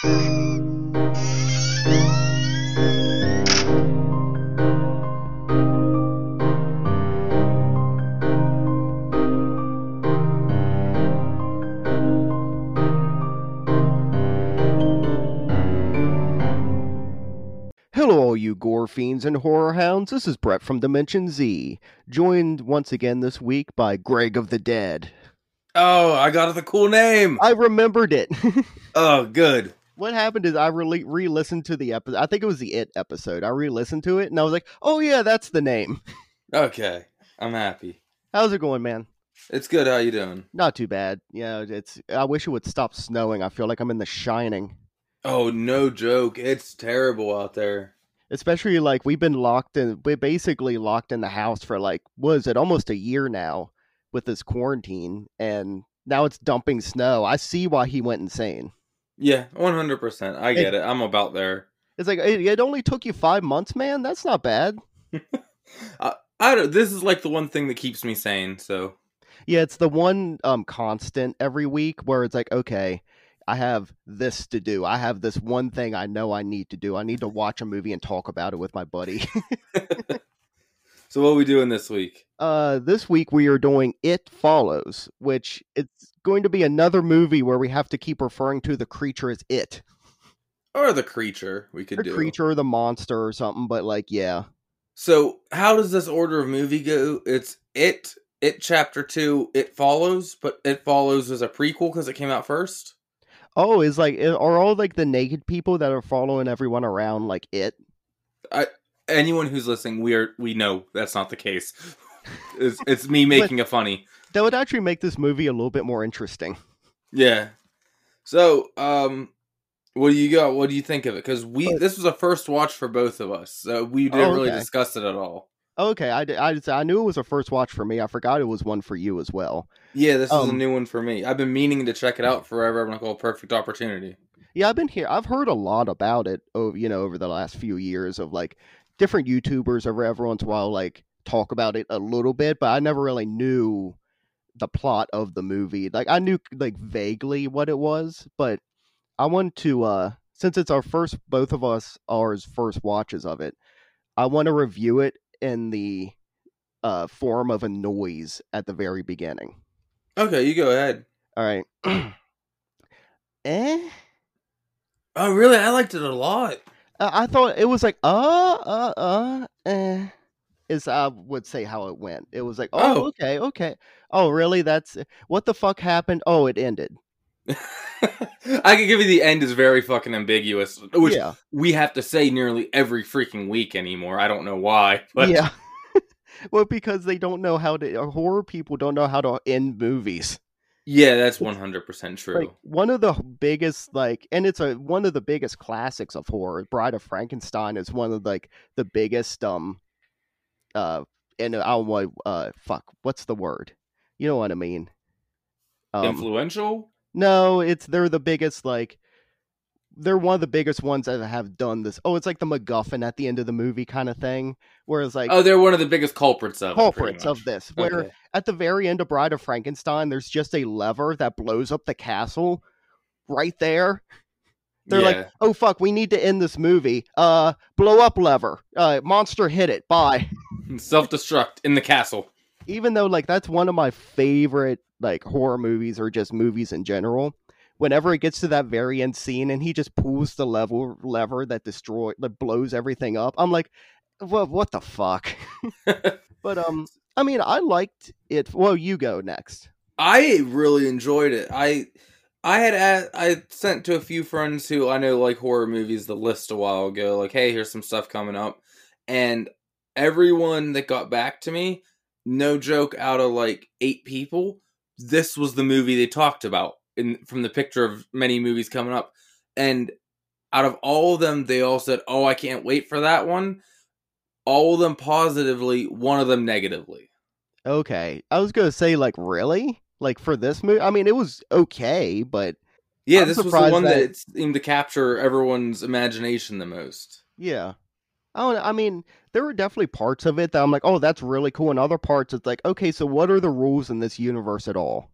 Hello, all you gore fiends and horror hounds. This is Brett from Dimension Z, joined once again this week by Greg of the Dead. Oh, I got the cool name. I remembered it. Oh, good. What happened is I re listened to the episode. I think it was the It episode. I re-listened to it and I was like, "Oh yeah, that's the name." Okay, I'm happy. How's it going, man? It's good. How you doing? Not too bad. Yeah, it's. I wish it would stop snowing. I feel like I'm in The Shining. Oh, no joke. It's terrible out there. Especially like we've been locked in. We're basically locked in the house for like was it almost a year now with this quarantine, and now it's dumping snow. I see why he went insane. Yeah, 100%. I get it. I'm about there. It's like it, it only took you five months, man. That's not bad. I, I don't, this is like the one thing that keeps me sane. So Yeah, it's the one um constant every week where it's like, okay, I have this to do. I have this one thing I know I need to do. I need to watch a movie and talk about it with my buddy. so what are we doing this week? uh this week we are doing It Follows, which it's going to be another movie where we have to keep referring to the creature as it. Or the creature we could The do. creature or the monster or something, but like yeah. So how does this order of movie go? It's it, it chapter two, it follows, but it follows as a prequel because it came out first. Oh, is like are all like the naked people that are following everyone around like it? I anyone who's listening, we are we know that's not the case. It's, it's me making a funny. That would actually make this movie a little bit more interesting. Yeah. So, um, what do you got? What do you think of it? Because we this was a first watch for both of us, so we didn't Oh, really discuss it at all. Okay, I, I, I knew it was a first watch for me. I forgot it was one for you as well. Yeah, this is a Um, new one for me. I've been meaning to check it out forever. I'm like, oh, perfect opportunity. Yeah, I've been here. I've heard a lot about it. Oh, you know, over the last few years of like different YouTubers every every once in a while like talk about it a little bit, but I never really knew the plot of the movie. Like I knew like vaguely what it was, but I want to uh since it's our first both of us ours first watches of it, I want to review it in the uh form of a noise at the very beginning. Okay, you go ahead. All right. eh? Oh, really? I liked it a lot. Uh, I thought it was like uh uh uh eh, is I would say how it went. It was like oh, Oh. okay okay oh really that's what the fuck happened oh it ended I could give you the end is very fucking ambiguous, which yeah we have to say nearly every freaking week anymore. I don't know why, but yeah well because they don't know how to uh, horror people don't know how to end movies yeah, that's 100% true. like one of the biggest like and it's a one of the biggest classics of horror Bride of Frankenstein is one of like the biggest um uh and I don't want uh fuck what's the word you know what I mean um, Influential? No, it's they're the biggest like they're one of the biggest ones that have done this. Oh, it's like the MacGuffin at the end of the movie kind of thing. Whereas like Oh, they're one of the biggest culprits of it, culprits of this, where Okay. at the very end of Bride of Frankenstein, there's just a lever that blows up the castle right there. They're Yeah. like, oh fuck, we need to end this movie. Uh blow up lever. Uh monster hit it. Bye. self destruct in the castle. even though like that's one of my favorite like horror movies or just movies in general whenever it gets to that very end scene and he just pulls the level lever that destroy that blows everything up i'm like what, what the fuck but um i mean i liked it well you go next I really enjoyed it. I I had I sent to a few friends who I know like horror movies the list a while ago, like, hey, here's some stuff coming up. And everyone that got back to me, no joke, out of like eight people, this was the movie they talked about in from the picture of many movies coming up. And out of all of them, they all said, Oh, I can't wait for that one. All of them positively, one of them negatively. okay i was gonna say like really like for this movie i mean it was okay but Yeah, I'm this was the one that... that- seemed to capture everyone's imagination the most. Yeah. I don't I mean, there were definitely parts of it that I'm like, oh, that's really cool. And other parts, it's like, okay, so what are the rules in this universe at all?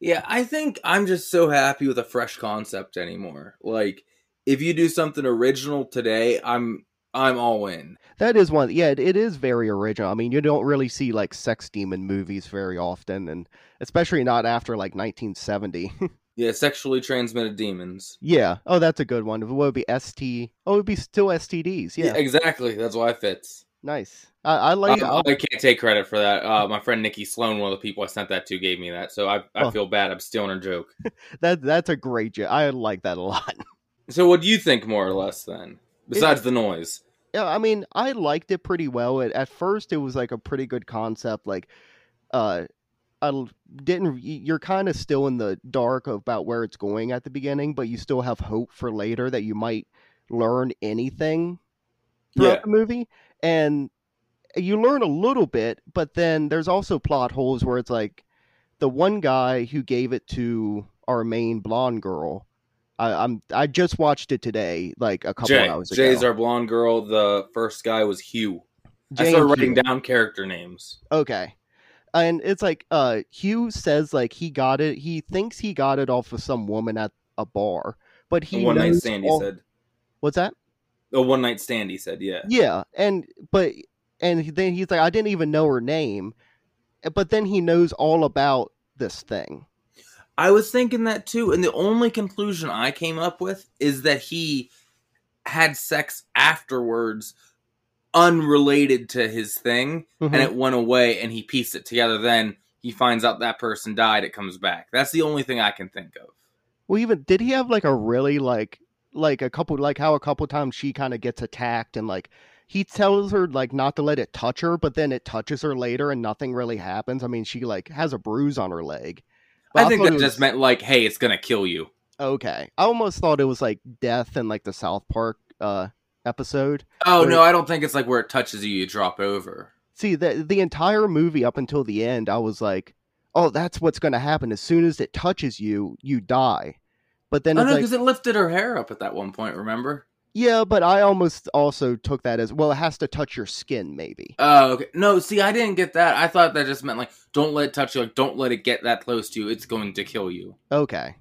Yeah, I think I'm just so happy with a fresh concept anymore. Like, if you do something original today, I'm I'm all in. That is one. Yeah, it, it is very original. I mean, you don't really see like sex demon movies very often, and especially not after like 1970. Yeah, sexually transmitted demons. yeah. Oh, that's a good one. What would be ST? Oh, it would be still STDs. Yeah. exactly. That's why it fits. Nice. I, I like. I, I can't take credit for that. Uh, my friend Nikki Sloan, one of the people I sent that to, gave me that, so I I Oh. feel bad. I'm stealing her joke. that that's a great joke. I like that a lot. So, what do you think, more or less, then? Besides the noise, Yeah, I mean, I liked it pretty well. At, at first, it was like a pretty good concept. Like, uh, I didn't. You're kind of still in the dark about where it's going at the beginning, but you still have hope for later that you might learn anything throughout Yeah. the movie. And you learn a little bit, but then there's also plot holes where it's like the one guy who gave it to our main blonde girl. I, I'm I just watched it today, like a couple Jay. hours ago. Jay's our blonde girl. The first guy was Hugh. I started writing Hugh. down character names. Okay. And it's like uh Hugh says like he got it he thinks he got it off of some woman at a bar. But he one night stand, he said. What's that? A one night stand, he said. Yeah. Yeah, and but and then he's like I didn't even know her name. But then he knows all about this thing. I was thinking that too, and the only conclusion I came up with is that he had sex afterwards, unrelated to his thing, Mhm. and it went away, and he pieced it together. Then he finds out that person died. It comes back. That's the only thing I can think of. Well even did he have like a really like like a couple like how a couple times she kind of gets attacked and like he tells her like not to let it touch her, but then it touches her later and nothing really happens. I mean, she like has a bruise on her leg. But I think that it just meant like, hey, it's gonna kill you. okay. I almost thought it was like death in like the South Park uh episode. Oh no, I don't think it's like where it touches you, you drop over. See, the the entire movie up until the end, I was like, "Oh, that's what's going to happen. As soon as it touches you, you die." But then Oh it's no, like, because it lifted her hair up at that one point. Remember? yeah, but I almost also took that as well. It has to touch your skin, maybe. Oh, okay. No, see, I didn't get that. I thought that just meant like, don't let it touch you. Like, don't let it get that close to you. It's going to kill you. Okay.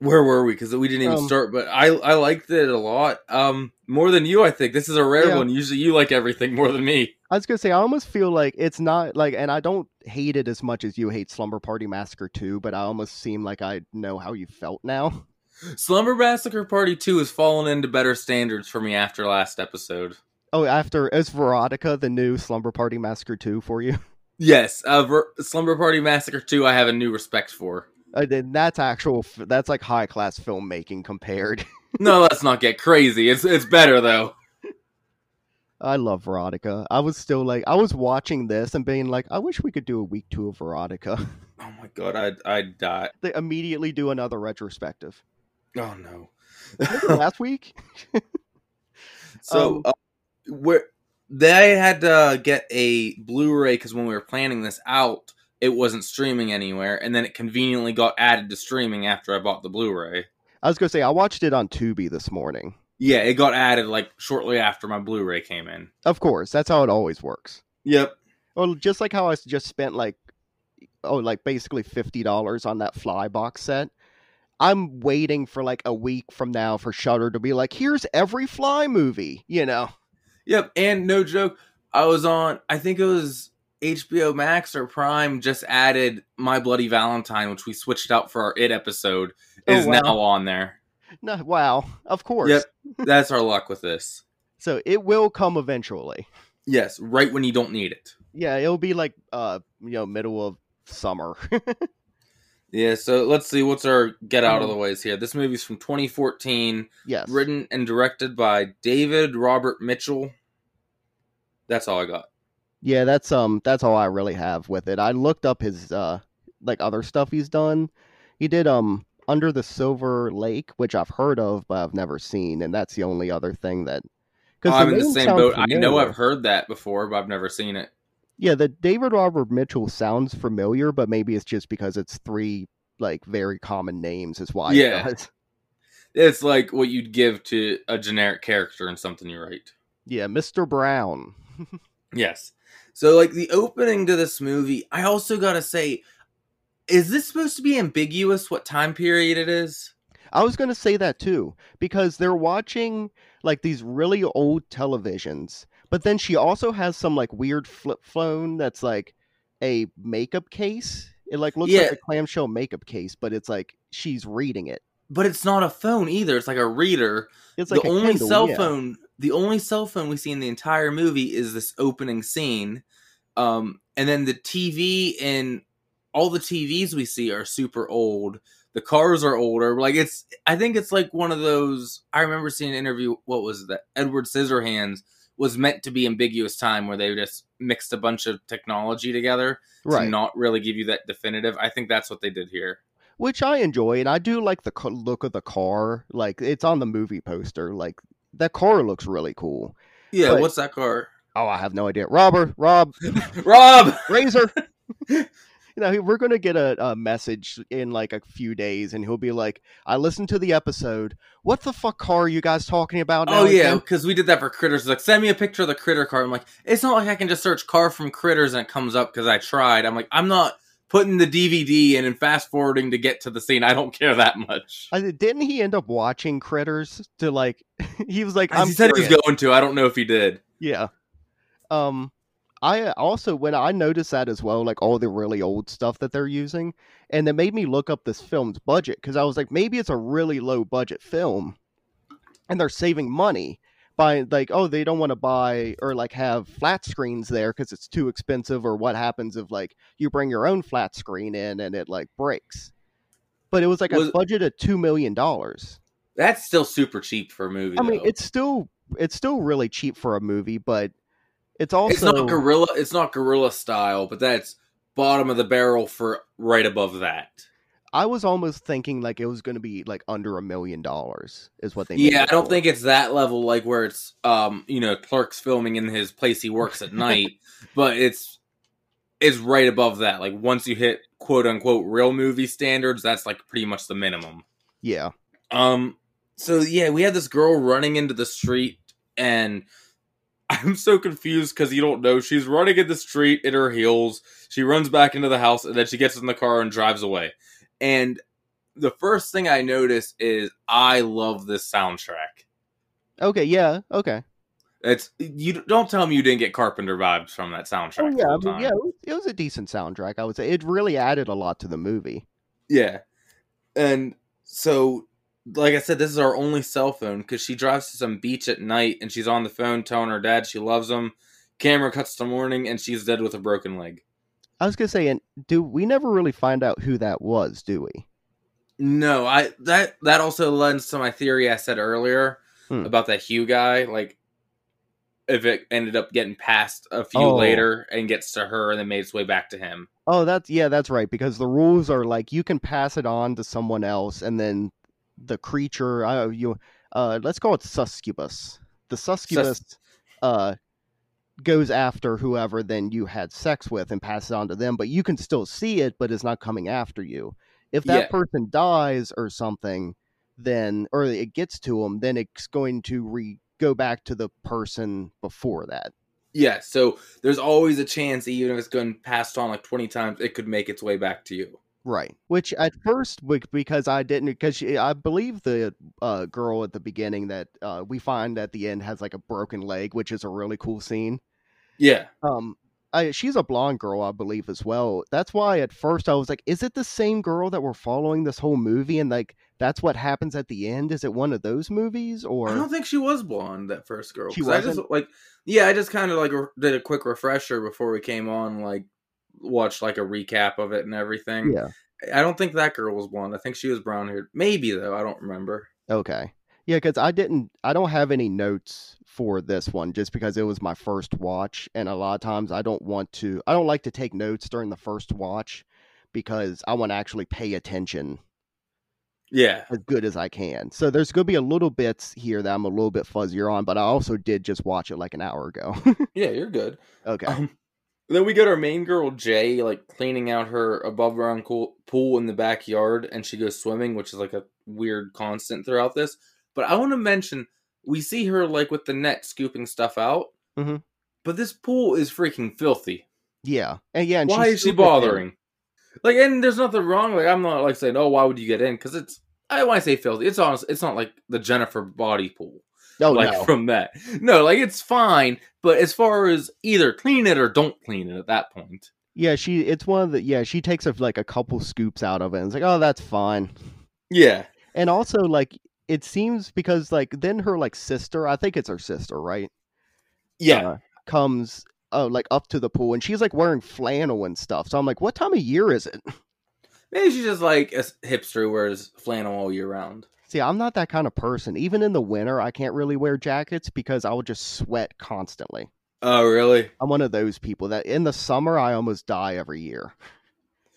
Where were we? Because we didn't even Um, start. But I I liked it a lot. Um, more than you, I think. This is a rare Yeah. one. Usually, you like everything more than me. I was gonna say I almost feel like it's not like, and I don't hate it as much as you hate Slumber Party Massacre 2, but I almost seem like I know how you felt now. Slumber Massacre Party Two has fallen into better standards for me after last episode. Oh, after is Veronica the new Slumber Party Massacre 2 for you? Yes, uh, Ver- Slumber Party Massacre Two, I have a new respect for. Uh, then that's actual. That's like high class filmmaking compared. No, let's not get crazy. It's it's better though. I love Veronica. I was still like, I was watching this and being like, I wish we could do a week two of Veronica. Oh my god, I'd I'd die. they immediately do another retrospective. Oh no. Last week? So Um, uh, where they had to get a Blu-ray because when we were planning this out, it wasn't streaming anywhere, and then it conveniently got added to streaming after I bought the Blu-ray. I was gonna say I watched it on Tubi this morning. Yeah, it got added like shortly after my Blu-ray came in. Of course, that's how it always works. Yep. Well, just like how I just spent like, oh, like basically fifty dollars on that Fly box set. I'm waiting for like a week from now for Shudder to be like, here's every Fly movie. You know? Yep, and no joke, I was on. I think it was HBO Max or Prime just added My Bloody Valentine, which we switched out for our It episode, Oh, is wow. now on there. No, wow. Of course. Yep. That's our luck with this. So it will come eventually. Yes, right when you don't need it. Yeah, it'll be like uh, you know, middle of summer. Yeah, so let's see what's our get out of the ways here. This movie's from 2014, yes. written and directed by David Robert Mitchell. That's all I got. Yeah, that's um that's all I really have with it. I looked up his uh like other stuff he's done. He did um Under the Silver Lake, which I've heard of but I've never seen, and that's the only other thing that Oh, I'm in the same boat. I know. I've heard that before, but I've never seen it. Yeah, the David Robert Mitchell sounds familiar, but maybe it's just because it's three like very common names is why Yeah. it. It's like what you'd give to a generic character in something you write. Yeah, Mr. Brown. Yes. So like the opening to this movie, I also got to say is this supposed to be ambiguous what time period it is? I was going to say that too because they're watching like these really old televisions, but then she also has some like weird flip phone that's like a makeup case. It like looks Yeah. like a clamshell makeup case, but it's like she's reading it. But it's not a phone either. It's like a reader. It's like the a only cell yeah. phone, the only cell phone we see in the entire movie is this opening scene. Um, and then the TV and all the TVs we see are super old. The cars are older. Like it's, I think it's like one of those. I remember seeing an interview. What was that? Edward Scissorhands was meant to be ambiguous time where they just mixed a bunch of technology together to Right. not really give you that definitive. I think that's what they did here. Which I enjoy, and I do like the look of the car. Like it's on the movie poster. Like that car looks really cool. Yeah, But- what's that car? Oh, I have no idea. Robert, Rob, Rob. Razor. you know, we're going to get a, a message in like a few days, and he'll be like, "I listened to the episode. What the fuck car are you guys talking about?" Oh, now Oh yeah, because we did that for critters. Like, send me a picture of the critter car. I'm like, it's not like I can just search car from critters and it comes up because I tried. I'm like, I'm not putting the DVD in and fast forwarding to get to the scene. I don't care that much. I, didn't he end up watching Critters to like? he was like, "I'm he said he was going to. I don't know if he did. Yeah. Um I also when I noticed that as well, like all the really old stuff that they're using, and it made me look up this film's budget because I was like, maybe it's a really low budget film, and they're saving money by like, oh, they don't want to buy or like have flat screens there because it's too expensive, or what happens if like you bring your own flat screen in and it like breaks. But it was like Was- a budget of two million dollars. That's still super cheap for a movie. I mean, it's still it's still really cheap for a movie, but it's also it's not guerrilla. It's not guerrilla style, but that's bottom of the barrel for right above that. I was almost thinking like it was going to be like under a million dollars is what they. made Yeah, I don't for. think it's that level, like where it's um, you know, clerks filming in his place he works at night, but it's it's right above that. Like once you hit quote unquote real movie standards, that's like pretty much the minimum. Yeah, Um so yeah, we had this girl running into the street and I'm so confused because you don't know. She's running in the street in her heels. She runs back into the house and then she gets in the car and drives away. And the first thing I notice is I love this soundtrack. okay, yeah, okay. It's you don't tell me you didn't get Carpenter vibes from that soundtrack. Oh yeah, I mean, yeah, it was, it was a decent soundtrack. I would say it really added a lot to the movie. Yeah. And so, like I said, this is our only cell phone because she drives to some beach at night and she's on the phone telling her dad she loves him. Camera cuts to morning and she's dead with a broken leg. I was gonna say, and do we never really find out who that was? Do we? No, I that that also lends to my theory I said earlier Hmm. about that Hugh guy. Like, if it ended up getting past a few Oh. later and gets to her and then made its way back to him. Oh, that's yeah, that's right. Because the rules are like you can pass it on to someone else, and then the creature, uh, you, uh, let's call it succubus. The succubus, uh, goes after whoever then you had sex with and passes on to them, but you can still see it, but it's not coming after you. If that Yeah. person dies or something, then or it gets to them, then it's going to re go back to the person before that. Yeah, so there's always a chance, even if it's going passed on like 20 times, it could make its way back to you. Right. Which at first, because I didn't, because she, I believe the uh, girl at the beginning that uh, we find at the end has like a broken leg, which is a really cool scene. Yeah. Um, I, she's a blonde girl, I believe, as well. That's why at first I was like, is it the same girl that we're following this whole movie? And like, that's what happens at the end? Is it one of those movies? Or I don't think she was blonde, that first girl. She 'cause I just wasn't? like, yeah, I just kind of like re- did a quick refresher before we came on, like, watched like a recap of it and everything. yeah. I don't think that girl was blonde. I think she was brown haired. Maybe, though. I don't remember. Okay. Yeah, because I didn't, I don't have any notes for this one just because it was my first watch. And a lot of times I don't want to, I don't like to take notes during the first watch because I want to actually pay attention Yeah. as good as I can. So there's going to be a little bits here that I'm a little bit fuzzier on, but I also did just watch it like an hour ago. Yeah, you're good. okay. Um, then we get our main girl Jay like cleaning out her above ground pool in the backyard, and she goes swimming, which is like a weird constant throughout this. But I want to mention we see her like with the net scooping stuff out, Mhm. but this pool is freaking filthy. Yeah. And yeah. And Why she's is she bothering? Like, and there's nothing wrong. Like, I'm not like saying, "Oh, why would you get in?" Because it's I want to say filthy. It's honest. It's not like the Jennifer body pool. Oh like no. from that. No, like it's fine. But as far as either clean it or don't clean it at that point. Yeah, she. It's one of the. Yeah, she takes a, like a couple scoops out of it. and It's like, oh, that's fine. Yeah. And also, like, it seems because like then her like sister, I think it's her sister, right? Yeah. uh, comes uh, like up to the pool and she's like wearing flannel and stuff. So I'm like, what time of year is it? Maybe she's just like a hipster who wears flannel all year round. See, I'm not that kind of person. Even in the winter, I can't really wear jackets because I will just sweat constantly. Oh, really? I'm one of those people that in the summer I almost die every year.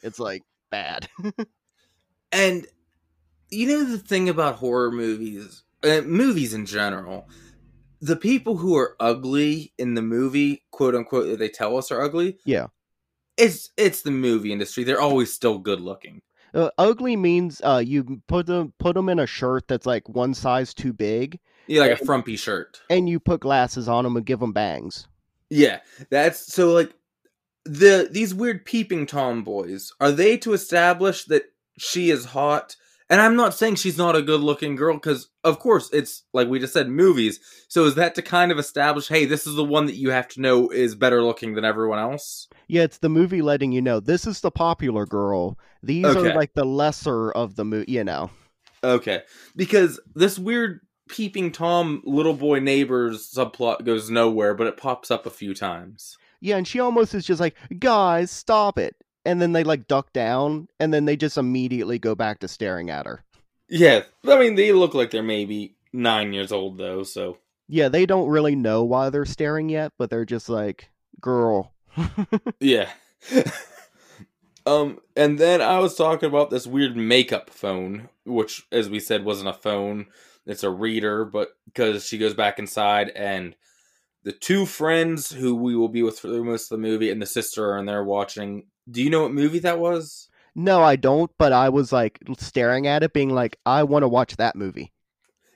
It's like bad. And you know the thing about horror movies, uh, movies in general, the people who are ugly in the movie, quote unquote, that they tell us are ugly. Yeah. It's it's the movie industry. They're always still good looking. Uh, ugly means uh, you put them put them in a shirt that's like one size too big, Yeah, like a frumpy shirt. and you put glasses on them and give them bangs. Yeah, that's so like the these weird peeping tomboys. Are they to establish that she is hot? And I'm not saying she's not a good looking girl because, of course, it's like we just said, movies. So is that to kind of establish, hey, this is the one that you have to know is better looking than everyone else? Yeah, it's the movie letting you know this is the popular girl. These Okay. are like the lesser of the movie. You know. Okay, because this weird peeping tom little boy neighbors subplot goes nowhere, but it pops up a few times. Yeah, and she almost is just like, guys, stop it. And then they like duck down, and then they just immediately go back to staring at her. Yeah, I mean they look like they're maybe nine years old though, so Yeah, they don't really know why they're staring yet, but they're just like, girl. Yeah. um, and then I was talking about this weird makeup phone, which, as we said, wasn't a phone. It's a reader, but because she goes back inside and the two friends who we will be with for most of the movie and the sister are in there watching. Do you know what movie that was? No, I don't, but I was like staring at it, being like, I want to watch that movie.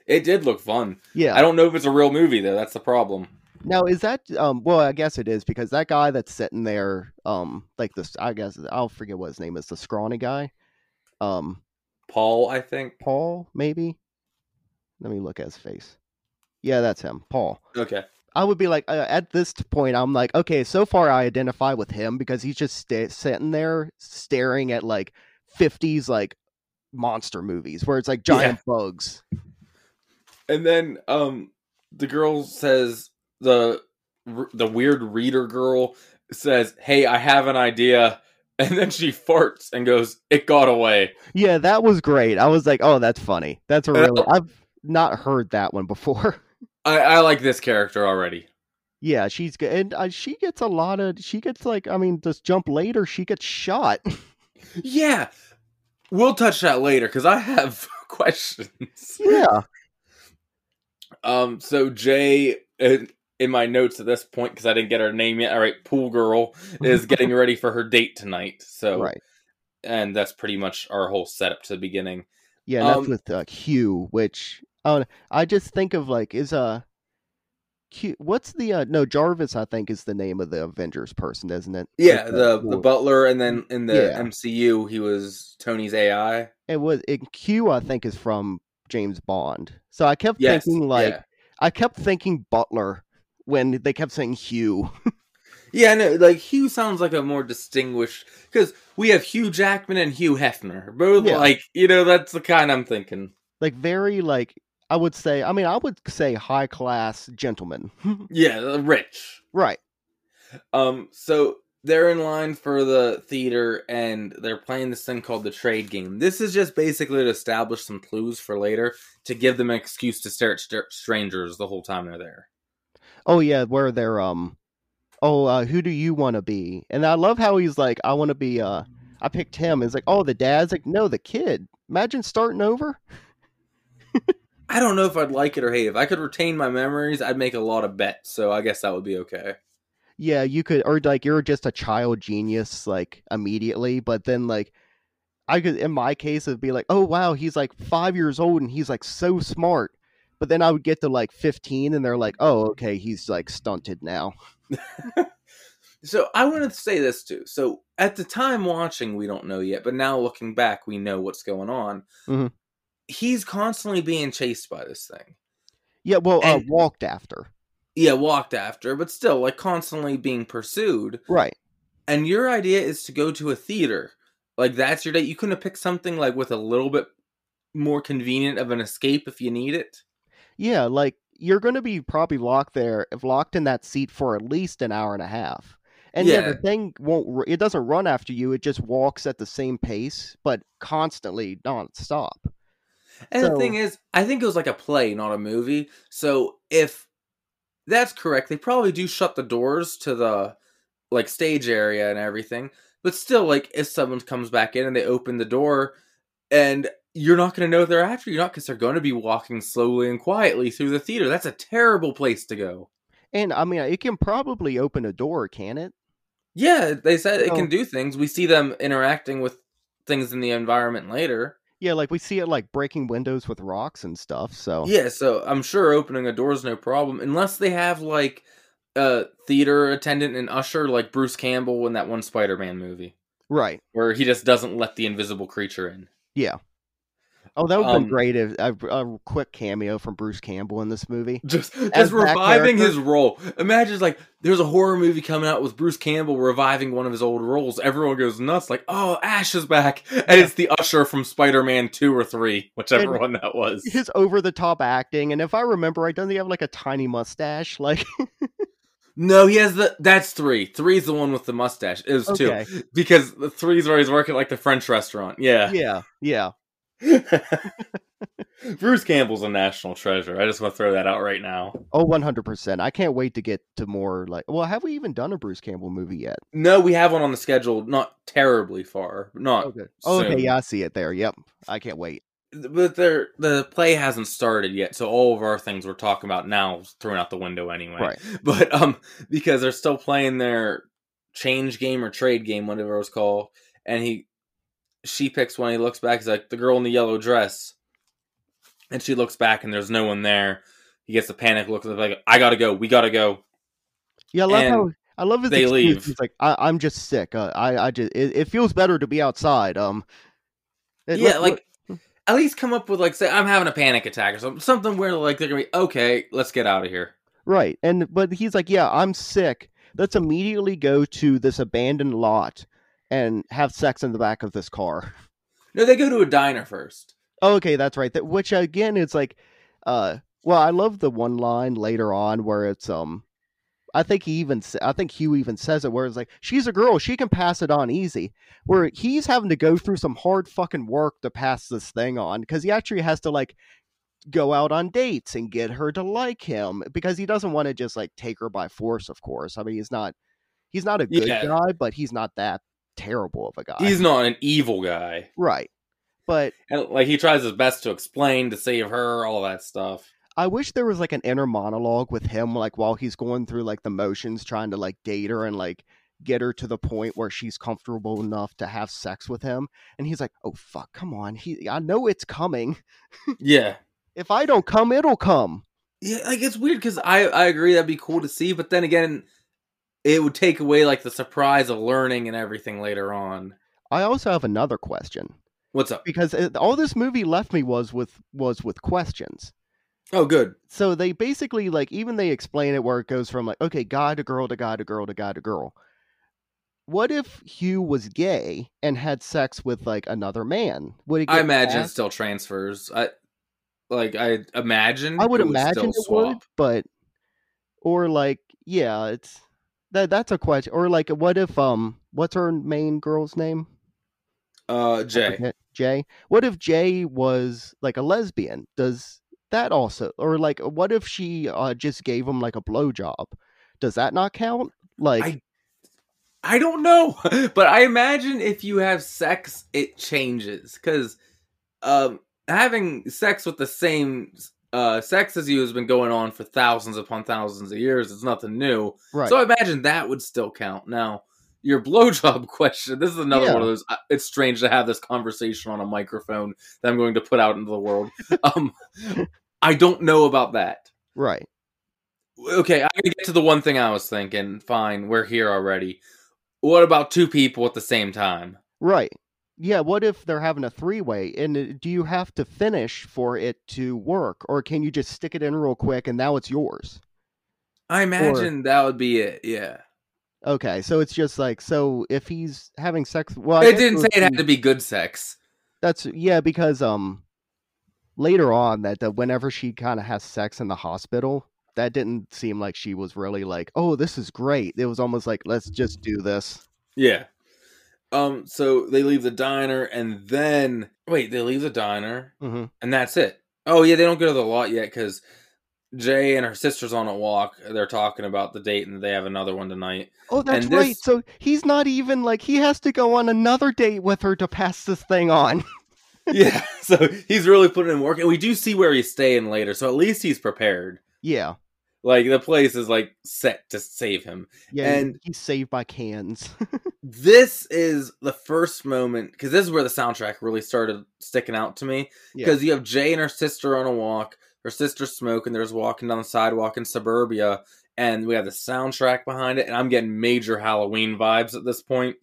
It did look fun. Yeah. I don't know if it's a real movie though. That's the problem. Now is that um well I guess it is because that guy that's sitting there um like this I guess I'll forget what his name is the scrawny guy um Paul, I think. Paul maybe let me look at his face yeah that's him Paul Okay. I would be like uh, at this point I'm like okay so far I identify with him because he's just sta- sitting there staring at like 50s like monster movies where it's like giant bugs. And then um the girl says the the weird reader girl says, "Hey, I have an idea." And then she farts and goes, "It got away." yeah that was great. I was like oh that's funny. That's a really I've not heard that one before I, I like this character already. Yeah, she's good, and uh, she gets a lot of. She gets like, I mean, just jump later, she gets shot. Yeah. We'll touch that later cuz I have questions. yeah, Um so Jay in, in my notes at this point cuz I didn't get her name yet. All right, pool girl is getting ready for her date tonight. So right. and that's pretty much our whole setup to the beginning. Yeah, and that's Um, with uh, Hugh, which uh, I just think of like is uh Q. What's the uh, no Jarvis? I think is the name of the Avengers person, isn't it? Yeah, Like the the war- butler, and then in the Yeah. MCU, he was Tony's AI. It was it, Q. I think is from James Bond. So I kept Yes, thinking like yeah. I kept thinking Butler when they kept saying Hugh. Yeah, no, like Hugh sounds like a more distinguished because we have Hugh Jackman and Hugh Hefner, both Yeah. like you know that's the kind I'm thinking. like very like I would say. I mean, I would say high class gentleman. Yeah, rich. right. Um, so they're in line for the theater and they're playing this thing called the trade game. This is just basically to establish some clues for later to give them an excuse to stare at st- strangers the whole time they're there. Oh yeah, where they're um oh uh who do you want to be? And I love how he's like I want to be uh I picked him. It's like, "Oh, the dad's like, "No, the kid." Imagine starting over. I don't know if I'd like it or hate it. If I could retain my memories, I'd make a lot of bets, so I guess that would be okay. Yeah, you could or like you're just a child genius like immediately, but then like I could in my case it'd be like, "Oh wow, he's like 5 years old and he's like so smart." But then I would get to like 15 and they're like, "Oh, okay, he's like stunted now." So I want to say this too. So at the time watching, we don't know yet, but now looking back, we know what's going on. Mhm. He's constantly being chased by this thing. Yeah, well, uh, walked after. Yeah, walked after, but still, like constantly being pursued. Right. And your idea is to go to a theater. Like that's your date. You couldn't have picked something like with a little bit more convenient of an escape if you need it. Yeah, like you're going to be probably locked there, locked in that seat for at least an hour and a half. And yeah, the thing won't. It doesn't run after you. It just walks at the same pace, but constantly nonstop. And the thing is, I think it was like a play, not a movie. So if that's correct, they probably do shut the doors to the like stage area and everything. But still, like if someone comes back in and they open the door, and you're not going to know they're after you, not because they're going to be walking slowly and quietly through the theater. That's a terrible place to go. And I mean, it can probably open a door, can it? Yeah, they said it can do things. We see them interacting with things in the environment later. Yeah, like we see it like breaking windows with rocks and stuff. So Yeah, so I'm sure opening a door is no problem, unless they have like a theater attendant and usher, like Bruce Campbell in that one Spider-Man movie, right. where he just doesn't let the invisible creature in. Yeah. Oh, that would have Um, been great if a, a quick cameo from Bruce Campbell in this movie. Just, As just reviving his role. Imagine like there's a horror movie coming out with Bruce Campbell reviving one of his old roles. Everyone goes nuts, like, "Oh, Ash is back!" And it's the usher from Spider-Man Two or Three, whichever And- one that was. His over the top acting, and if I remember right, doesn't he have like a tiny mustache? Like, No, he has the. That's three. Three's the one with the mustache. It was okay, two because the three's where he's working like the French restaurant. Yeah. yeah, yeah. Bruce Campbell's a national treasure. I just want to throw that out right now. Oh, Oh, one hundred percent. I can't wait to get to more like. Well, have we even done a Bruce Campbell movie yet? No, we have one on the schedule, not terribly far, not. Okay. Oh, okay, yeah, I see it there. Yep, I can't wait. But there, the play hasn't started yet, so all of our things we're talking about now is thrown out the window anyway. Right. But um, because they're still playing their change game or trade game, whatever it was called, and he, she picks one. He looks back. He's like the girl in the yellow dress, and she looks back, and there's no one there. He gets a panic look, like I gotta go. We gotta go. Yeah, I love And how I love his they excuse. leave. He's like, I, I'm just sick. Uh, I, I just it, it feels better to be outside. Um, it- yeah, look- like at least come up with like say I'm having a panic attack or something, something where like they're gonna be okay. Let's get out of here. Right. And but he's like, "Yeah, I'm sick. Let's immediately go to this abandoned lot and have sex in the back of this car." No, they go to a diner first. Oh, okay, that's right. That which again it's like uh well, I love the one line later on where it's um I think he even I think Hugh even says it where it's like she's a girl, she can pass it on easy. Where he's having to go through some hard fucking work to pass this thing on cuz he actually has to like go out on dates and get her to like him because he doesn't want to just like take her by force, of course. I mean, he's not he's not a good Yeah. guy, but he's not that terrible of a guy. He's not an evil guy. right. But And like he tries his best to explain to save her, all that stuff. I wish there was like an inner monologue with him, like while he's going through like the motions, trying to like date her and like get her to the point where she's comfortable enough to have sex with him. And he's like, "Oh fuck, come on! He, I know it's coming. Yeah. If I don't come, it'll come." Yeah, like it's weird because I I agree that'd be cool to see, but then again, it would take away like the surprise of learning and everything later on. I also have another question What's up? because it, all this movie left me was with was with questions. Oh, good. So they basically like even they explain it where it goes from like okay, guy to girl to guy to girl to guy to girl. What if Hugh was gay and had sex with like another man? Would it? I imagine it still transfers. I like I imagine. I would imagine still it would, but or like yeah, it's that that's a question. Or like what if um what's her main girl's name? Uh, Jay. Jay. What if Jay was like a lesbian? Does that also or like what if she uh just gave him like a blowjob? Does that not count? Like I- I don't know, but I imagine if you have sex, it changes because um, having sex with the same uh, sex as you has been going on for thousands upon thousands of years. It's nothing new, right. so I imagine that would still count. Now, your blowjob question. This is another Yeah. one of those. uh, It's strange to have this conversation on a microphone that I'm going to put out into the world. um, I don't know about that. right. Okay, I'm gonna get to the one thing I was thinking. Fine, we're here already. What about two people at the same time? Right. Yeah, what if they're having a three way? And uh, do you have to finish for it to work? Or can you just stick it in real quick and now it's yours? I imagine that would be it. Yeah. Okay, so it's just like so if he's having sex well It didn't say it had to be good sex. That's yeah, because um later on that the, whenever she kind of has sex in the hospital, that didn't seem like she was really like, "Oh, this is great." It was almost like, "Let's just do this." Yeah. Um. So they leave the diner, and then wait, they leave the diner, hmm and that's it. Oh yeah, they don't go to the lot yet because Jay and her sister's on a walk. They're talking about the date, and they have another one tonight. Oh, that's And right. So he's not even like he has to go on another date with her to pass this thing on. yeah. So he's really putting in work, and we do see where he's staying later. So at least he's prepared. yeah. Like the place is like set to save him. Yeah, And- he's saved by cans. This is the first moment because this is where the soundtrack really started sticking out to me. yeah. because you have Jay and her sister on a walk. Her sister's smoking. There's walking down the sidewalk in suburbia, and we have the soundtrack behind it. And I'm getting major Halloween vibes at this point.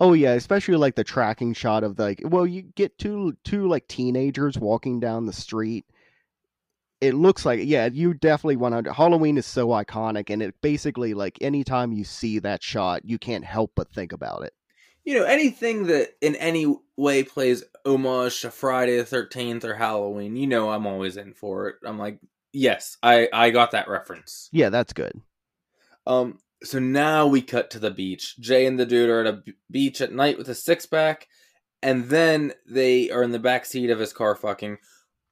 Oh yeah, especially like the tracking shot of like well, you get two two like teenagers walking down the street. It looks like yeah, you definitely want to. Halloween is so iconic, and it basically like anytime you see that shot, you can't help but think about it. You know, anything that in any way plays homage to Friday the Thirteenth or Halloween, you know, I'm always in for it. I'm like, yes, I I got that reference. Yeah, that's good. Um, so now we cut to the beach. Jay and the dude are at a beach at night with a six pack, and then they are in the back seat of his car fucking.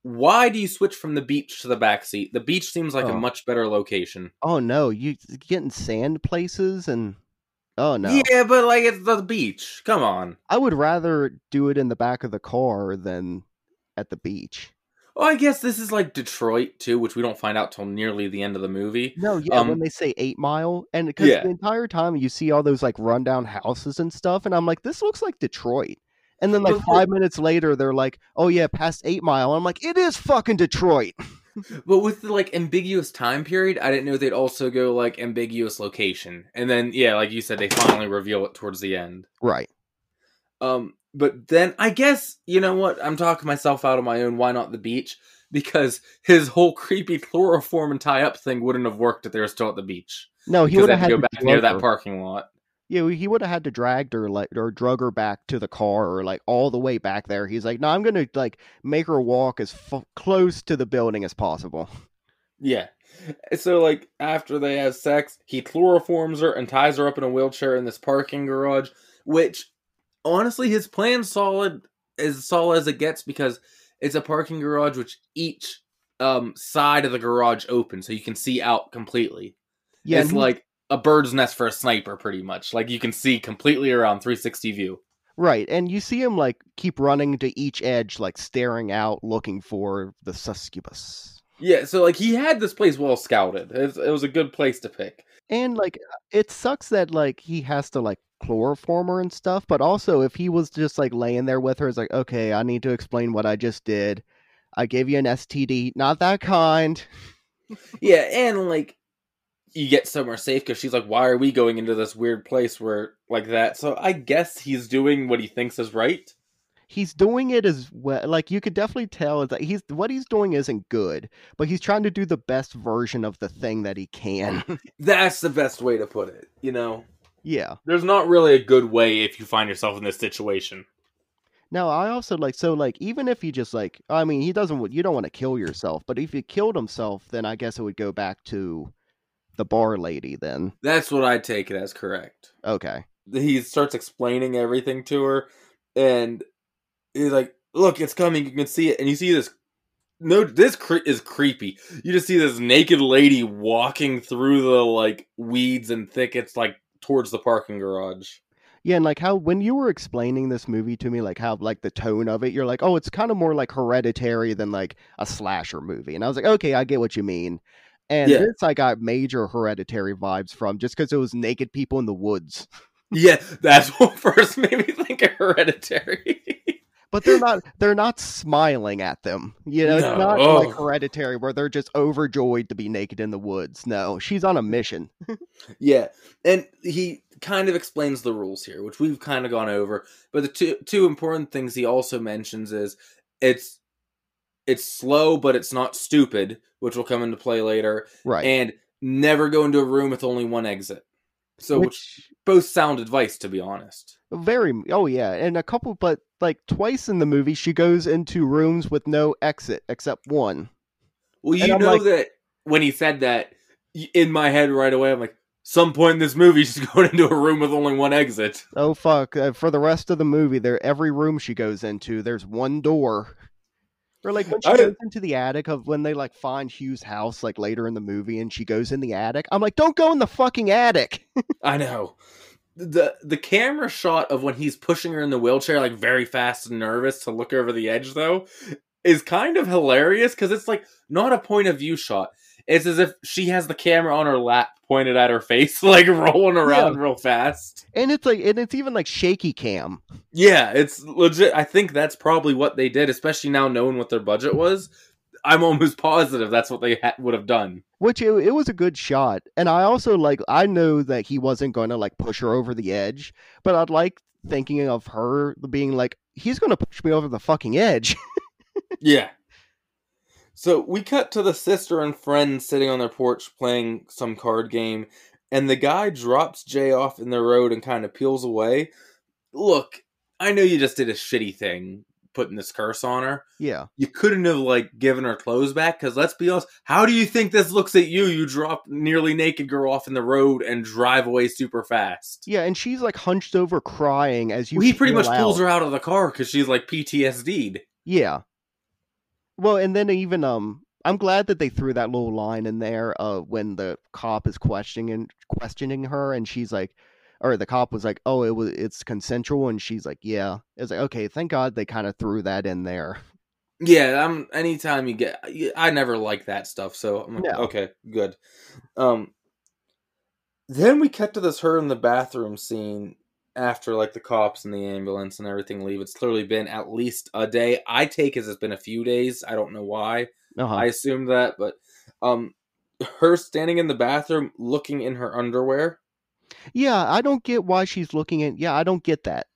Why do you switch from the beach to the back seat? The beach seems like a Oh. much better location. Oh no, you getting sand places and oh no. Yeah, but like it's the beach. Come on. I would rather do it in the back of the car than at the beach. Oh, I guess this is like Detroit too, which we don't find out till nearly the end of the movie. No, yeah, when Um, they say eight mile, and because Yeah. the entire time you see all those like rundown houses and stuff, and I'm like, this looks like Detroit. And then like But- five minutes later, they're like, oh yeah, past eight mile. I'm like, it is fucking Detroit. But with the like ambiguous time period, I didn't know they'd also go like ambiguous location. And then yeah, like you said, they finally reveal it towards the end. Right. Um, but then I guess you know what? I'm talking myself out of my own. Why not the beach? Because his whole creepy chloroform and tie up thing wouldn't have worked if they were still at the beach. No, he would have had to go to back near that parking lot. Yeah, he would have had to drag her like or drug her back to the car or like all the way back there. He's like, no, I'm gonna like make her walk as f- close to the building as possible. Yeah. So like after they have sex, he chloroforms her and ties her up in a wheelchair in this parking garage, which honestly his plan's solid as solid as it gets because it's a parking garage which each um side of the garage open so you can see out completely. Yeah, it's like a bird's nest for a sniper pretty much. Like you can see completely around 360 view. Right, and you see him like keep running to each edge, like staring out, looking for the succubus. Yeah, so like he had this place well scouted. It was, it was a good place to pick. And like, it sucks that like he has to like chloroform her and stuff. But also, if he was just like laying there with her, it's like, okay, I need to explain what I just did. I gave you an STD, not that kind. Yeah, and like you get somewhere safe because she's like, "Why are we going into this weird place where like that?" So I guess he's doing what he thinks is right. He's doing it as well. Like you could definitely tell that he's what he's doing isn't good, but he's trying to do the best version of the thing that he can. That's the best way to put it. You know, yeah. there's not really a good way if you find yourself in this situation. Now, I also like so like even if he just like I mean he doesn't want- you don't want to kill yourself, but if he killed himself, then I guess it would go back to the bar lady then. That's what I take it as correct. Okay. He starts explaining everything to her, and he's like, "Look, it's coming. You can see it." And you see this. No, this cre- is creepy. You just see this naked lady walking through the like weeds and thickets, like towards the parking garage. Yeah, and like how when you were explaining this movie to me, like how like the tone of it, you're like, oh, it's kind of more like hereditary than like a slasher movie. And I was like, okay, I get what you mean. And Yeah. this I got major hereditary vibes from just because it was naked people in the woods. Yeah, that's what first made me think of Hereditary. but they're not they're not smiling at them. You know, No. it's not Oh. like hereditary where they're just overjoyed to be naked in the woods. No, she's on a mission. Yeah, and he kind of explains the rules here, which we've kind of gone over. But the two two important things he also mentions is it's it's slow, but it's not stupid, which will come into play later, Right. and never go into a room with only one exit. So, which, Which both sound advice, to be honest. very oh yeah, and a couple but like twice in the movie she goes into rooms with no exit except one. Well, you know like- that when he said that, in my head right away, I'm like, some point in this movie, she's going into a room with only one exit. Oh fuck! Uh, for the rest of the movie, there every room she goes into, there's one door. Or like when she I- goes into the attic of when they like find Hugh's house like later in the movie, and she goes in the attic. I'm like, don't go in the fucking attic. I know. The the camera shot of when he's pushing her in the wheelchair like very fast and nervous to look over the edge though is kind of hilarious cuz it's like not a point of view shot. It's as if she has the camera on her lap pointed at her face like rolling around real fast. and it's like, and it's even like shaky cam. Yeah, it's legit. I think that's probably what they did, especially now knowing what their budget was. I'm almost positive that's what they ha- would have done. which it, it was a good shot and i also like i know that he wasn't going to like push her over the edge but i'd like thinking of her being like he's going to push me over the fucking edge Yeah. So we cut to the sister and friend sitting on their porch playing some card game, and the guy drops Jay off in the road and kind of peels away. Look, I know you just did a shitty thing putting this curse on her. yeah You couldn't have like given her clothes back because let's be honest, how do you think this looks at you? You drop nearly naked girl off in the road and drive away super fast. yeah and she's like hunched over crying as you Well, he pretty much pulls her out of the car because she's like PTSD'd. yeah well and then even um i'm glad that they threw that little line in there uh when the cop is questioning and questioning her and she's like or the cop was like oh it was it's consensual and she's like yeah it's like okay thank god they kind of threw that in there Yeah, I'm. Anytime you get, I never like that stuff. So I'm like, No. okay, good. Um, then we cut to this her in the bathroom scene after like the cops and the ambulance and everything leave. It's clearly been at least a day. I take as it's been a few days. I don't know why. uh-huh. I assume that, but um, her standing in the bathroom looking in her underwear. Yeah, I don't get why she's looking at. Yeah, I don't get that.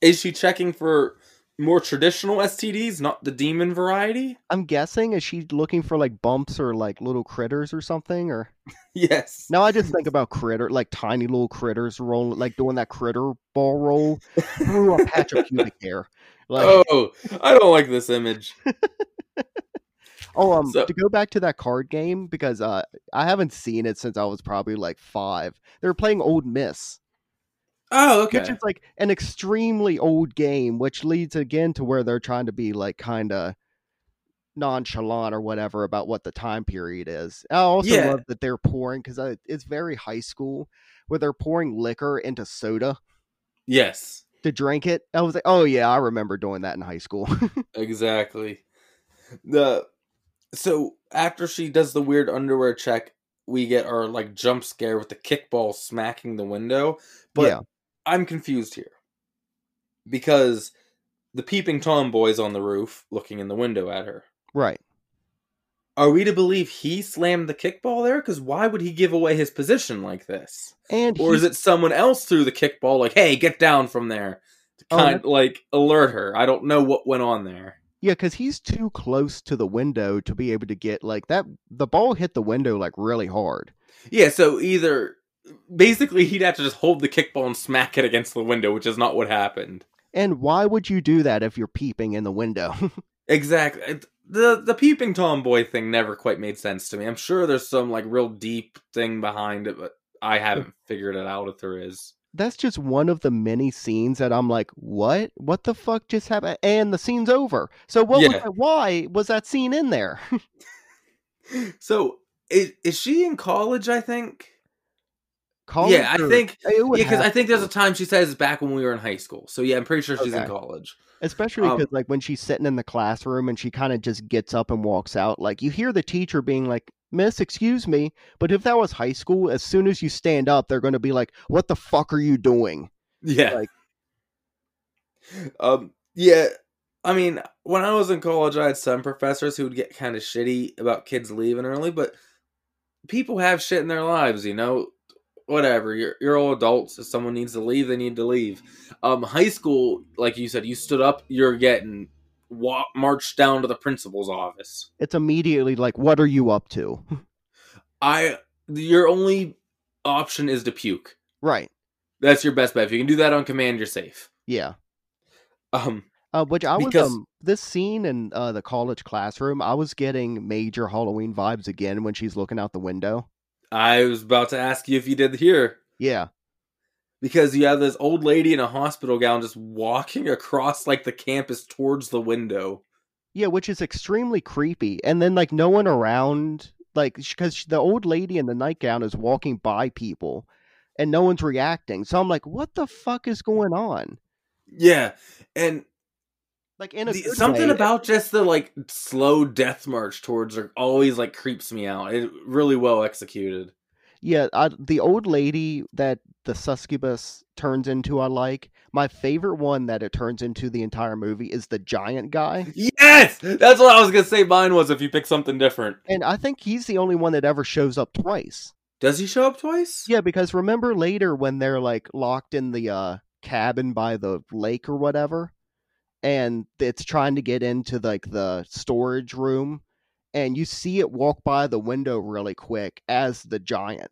Is she checking for more traditional STDs, not the demon variety? I'm guessing is she looking for like bumps or like little critters or something? Or Yes. Now I just think about critter like tiny little critters rolling like doing that critter ball roll through a patch of pubic hair. Like oh, I don't like this image. oh, um, so- to go back to that card game because uh I haven't seen it since I was probably like five. They were playing Old Miss. Oh, okay. which is like an extremely old game, which leads again to where they're trying to be like kind of nonchalant or whatever about what the time period is. I also Yeah. love that they're pouring because it's very high school where they're pouring liquor into soda yes, to drink it. I was like, oh yeah, I remember doing that in high school. exactly. The so after she does the weird underwear check, we get our like jump scare with the kickball smacking the window. But Yeah. I'm confused here because the peeping tom boy's on the roof looking in the window at her. right. Are we to believe he slammed the kickball there? Because why would he give away his position like this? And Or is it someone else threw the kickball like, hey, get down from there? To Oh, kind like alert her. I don't know what went on there. yeah, because he's too close to the window to be able to get like that. The ball hit the window like really hard. Yeah, so either basically he'd have to just hold the kickball and smack it against the window, which is not what happened. And why would you do that if you're peeping in the window? Exactly. The the peeping tom boy thing never quite made sense to me. I'm sure there's some like real deep thing behind it, but I haven't figured it out if there is. that's just one of the many scenes that I'm like, what? What the fuck just happened? And the scene's over. So what? Was that, why was that scene in there? So is, is she in college? I think. College yeah, I think. Yeah, because I think there's a time she says back when we were in high school. So yeah, I'm pretty sure she's in college. Especially Um, because, like, when she's sitting in the classroom and she kind of just gets up and walks out, like, you hear the teacher being like, Miss, excuse me. But if that was high school, as soon as you stand up, they're going to be like, What the fuck are you doing? Yeah. Like- um. Yeah. I mean, when I was in college, I had some professors who would get kind of shitty about kids leaving early, but people have shit in their lives, you know. Whatever, you're you're all adults. If someone needs to leave, they need to leave. Um, high school, like you said, you stood up, you're getting wa- marched down to the principal's office. It's immediately like, what are you up to? I your only option is to puke. right. That's your best bet. If you can do that on command, you're safe. Yeah. Um, Uh, which I was Because- um this scene in uh, the college classroom, I was getting major Halloween vibes again when she's looking out the window. I was about to ask you if you did here Yeah, because you have this old lady in a hospital gown just walking across like the campus towards the window. yeah, which is extremely creepy. And then like no one around, like because the old lady in the nightgown is walking by people, and no one's reacting. So I'm like, what the fuck is going on? Yeah, and Like in a the- good something way. about just the like slow death march towards her always like creeps me out. It really well executed. Yeah, I, the old lady that the succubus turns into, I like. My favorite one that it turns into the entire movie is the giant guy. Yes, that's what I was gonna say. Mine was if you pick something different. And I think he's the only one that ever shows up twice. Does he show up twice? Yeah, because remember later when they're like locked in the uh, cabin by the lake or whatever, and it's trying to get into like the storage room, and you see it walk by the window really quick as the giant.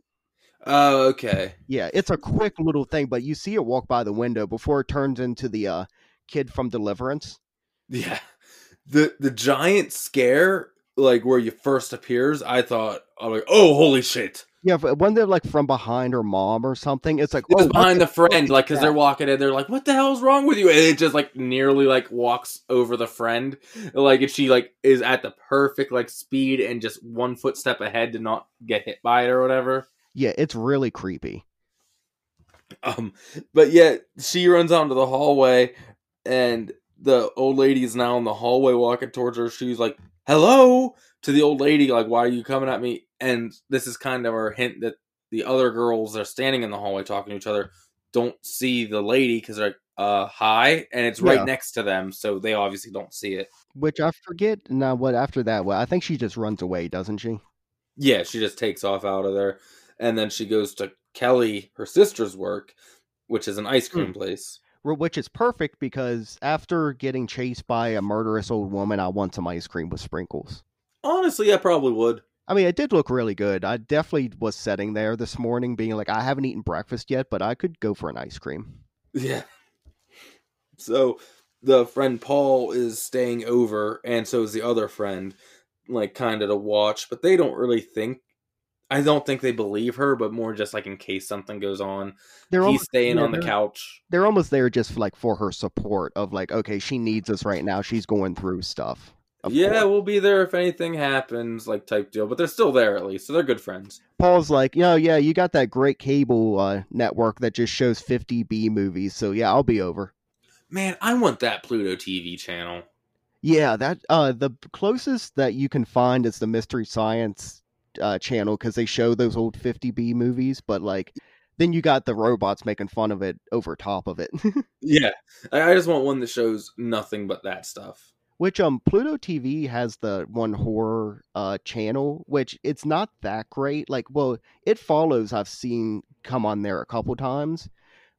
Oh, okay. Yeah, it's a quick little thing, but you see it walk by the window before it turns into the uh, kid from Deliverance. Yeah. The the giant scare, like where you first appears, I thought I'm like, oh holy shit. Yeah, but when they're like from behind her mom or something, it's like It's oh, behind the friend, like because they're walking in, they're like, "What the hell's wrong with you?" And it just like nearly like walks over the friend, like and she like is at the perfect like speed and just one footstep ahead to not get hit by it or whatever. Yeah, it's really creepy. Um, but yet she runs out into the hallway, and the old lady is now in the hallway walking towards her. She's like, "Hello," to the old lady, like, "Why are you coming at me?" And this is kind of our hint that the other girls that are standing in the hallway talking to each other don't see the lady because they're like, "Uh, hi," and it's right Yeah. next to them, so they obviously don't see it. Which I forget now. What after that? Well, I think she just runs away, doesn't she? Yeah, she just takes off out of there, and then she goes to Kelly, her sister's work, which is an ice cream place. Wh- Which is perfect because after getting chased by a murderous old woman, I want some ice cream with sprinkles. Honestly, I probably would. I mean, it did look really good. I definitely was sitting there this morning, being like, I haven't eaten breakfast yet, but I could go for an ice cream. Yeah. So the friend Paul is staying over, and so is the other friend, like kind of to watch, but they don't really think. I don't think they believe her, but more just like in case something goes on. They're He's almost, staying yeah, on the couch. they're almost there just like for her support of like, okay, she needs us right now. She's going through stuff. Yeah, course. we'll be there if anything happens, like type deal. But they're still there at least, so they're good friends. Paul's like, you know, yeah, you got that great cable uh, network that just shows 50 B movies, so yeah, I'll be over. Man, I want that Pluto TV channel. Yeah, that uh, the closest that you can find is the Mystery Science uh, channel because they show those old 50 B movies, but like, then you got the robots making fun of it over top of it. Yeah, I just want one that shows nothing but that stuff. which um Pluto TV has the one horror uh channel, which it's not that great. Like, well, it follows I've seen come on there a couple times,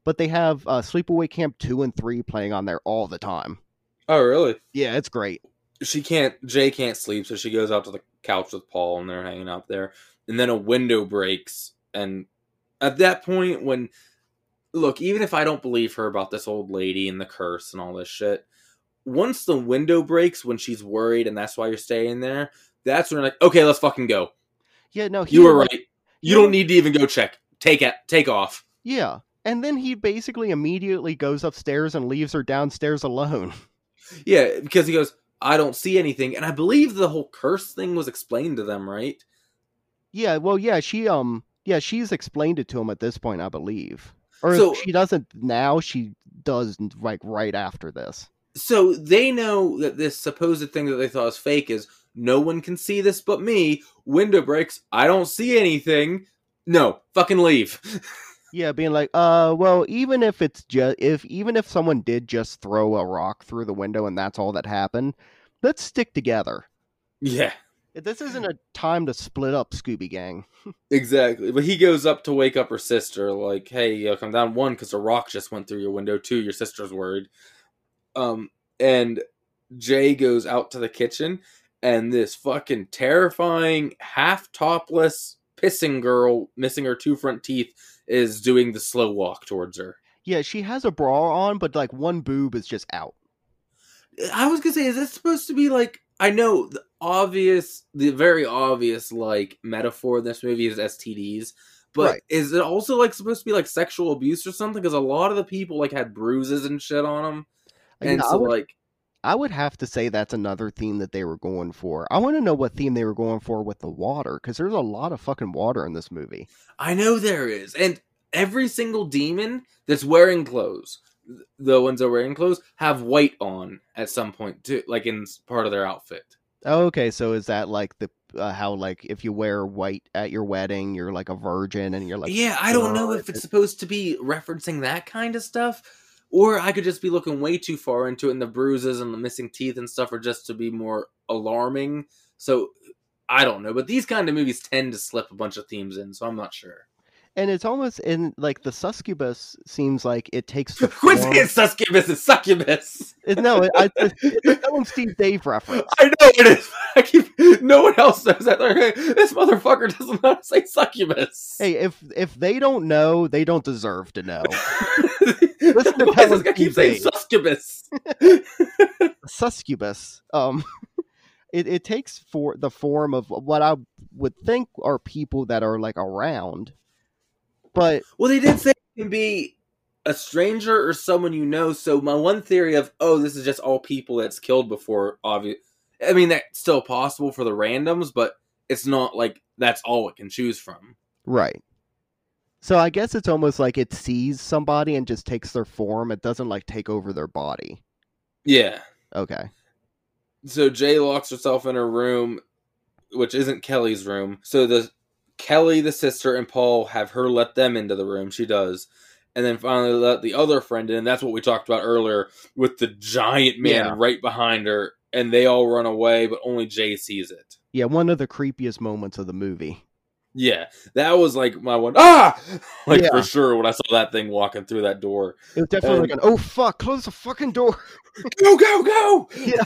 but they have uh Sleepaway Camp 2 and 3 playing on there all the time. Oh, really? Yeah, it's great. She can't Jay can't sleep, so she goes out to the couch with Paul and they're hanging out there. And then a window breaks and at that point when look, even if I don't believe her about this old lady and the curse and all this shit, once the window breaks when she's worried and that's why you're staying there, that's when you're like, okay, let's fucking go. Yeah, no, he You were like- right. You don't need to even go check. Take it take off. Yeah. And then he basically immediately goes upstairs and leaves her downstairs alone. Yeah, because he goes, I don't see anything. And I believe the whole curse thing was explained to them, right? Yeah, well, yeah, she um, yeah, she's explained it to him at this point, I believe, or So- she doesn't now. She does like right after this. so they know that this supposed thing that they thought was fake is no one can see this but me. Window breaks. I don't see anything. No, fucking leave. Yeah, being like, uh, well, even if it's just if even if someone did just throw a rock through the window and that's all that happened, let's stick together. Yeah, This isn't a time to split up, Scooby Gang. exactly. But he goes up to wake up her sister, like, "Hey, you come down one because a rock just went through your window. Two, your sister's worried." Um, and Jay goes out to the kitchen, and this fucking terrifying, half topless pissing girl, missing her two front teeth, is doing the slow walk towards her. Yeah, she has a bra on, but like one boob is just out. I was gonna say, is this supposed to be like? I know the obvious, the very obvious like metaphor in this movie is STDs, but Right. is it also like supposed to be like sexual abuse or something? Because a lot of the people like had bruises and shit on them, and know, so would- like I would have to say that's another theme that they were going for. I want to know what theme they were going for with the water, because there's a lot of fucking water in this movie. I know there is, and every single demon that's wearing clothes, the ones that are wearing clothes, have white on at some point too, like in part of their outfit. Okay, so is that like the uh, how like if you wear white at your wedding, you're like a virgin, and you're like yeah, I don't know "Oh, if it's supposed to be referencing that kind of stuff, or I could just be looking way too far into it, and the bruises and the missing teeth and stuff are just to be more alarming. So I don't know, but these kind of movies tend to slip a bunch of themes in, so I'm not sure. and it's almost in like the succubus seems like it takes the Quit form- saying succubus is succubus. It- no, it, I, it's a Tell Steve Dave reference. I know it is. I keep, no one else knows that. This motherfucker doesn't know how to say succubus. Hey, if if they don't know, they don't deserve to know. Listen to Why does this guy keep saying succubus? succubus. Um, it it takes for the form of what I would think are people that are like around, but Well, they did say it can be a stranger or someone you know. So my one theory of oh, this is just all people that's killed before. Obvious. I mean, that's still possible for the randoms, but it's not like that's all it can choose from. right. So I guess it's almost like it sees somebody and just takes their form. It doesn't like take over their body. Yeah. Okay. so Jay locks herself in her room, which isn't Kelly's room. So the Kelly, the sister, and Paul have her let them into the room. She does. And then finally let the other friend in. That's what we talked about earlier with the giant man Yeah. right behind her. And they all run away, but only Jay sees it. Yeah, one of the creepiest moments of the movie. Yeah, that was like my one. Ah, like Yeah. for sure when I saw that thing walking through that door. It was definitely And- like an oh fuck, close the fucking door. go go go Yeah.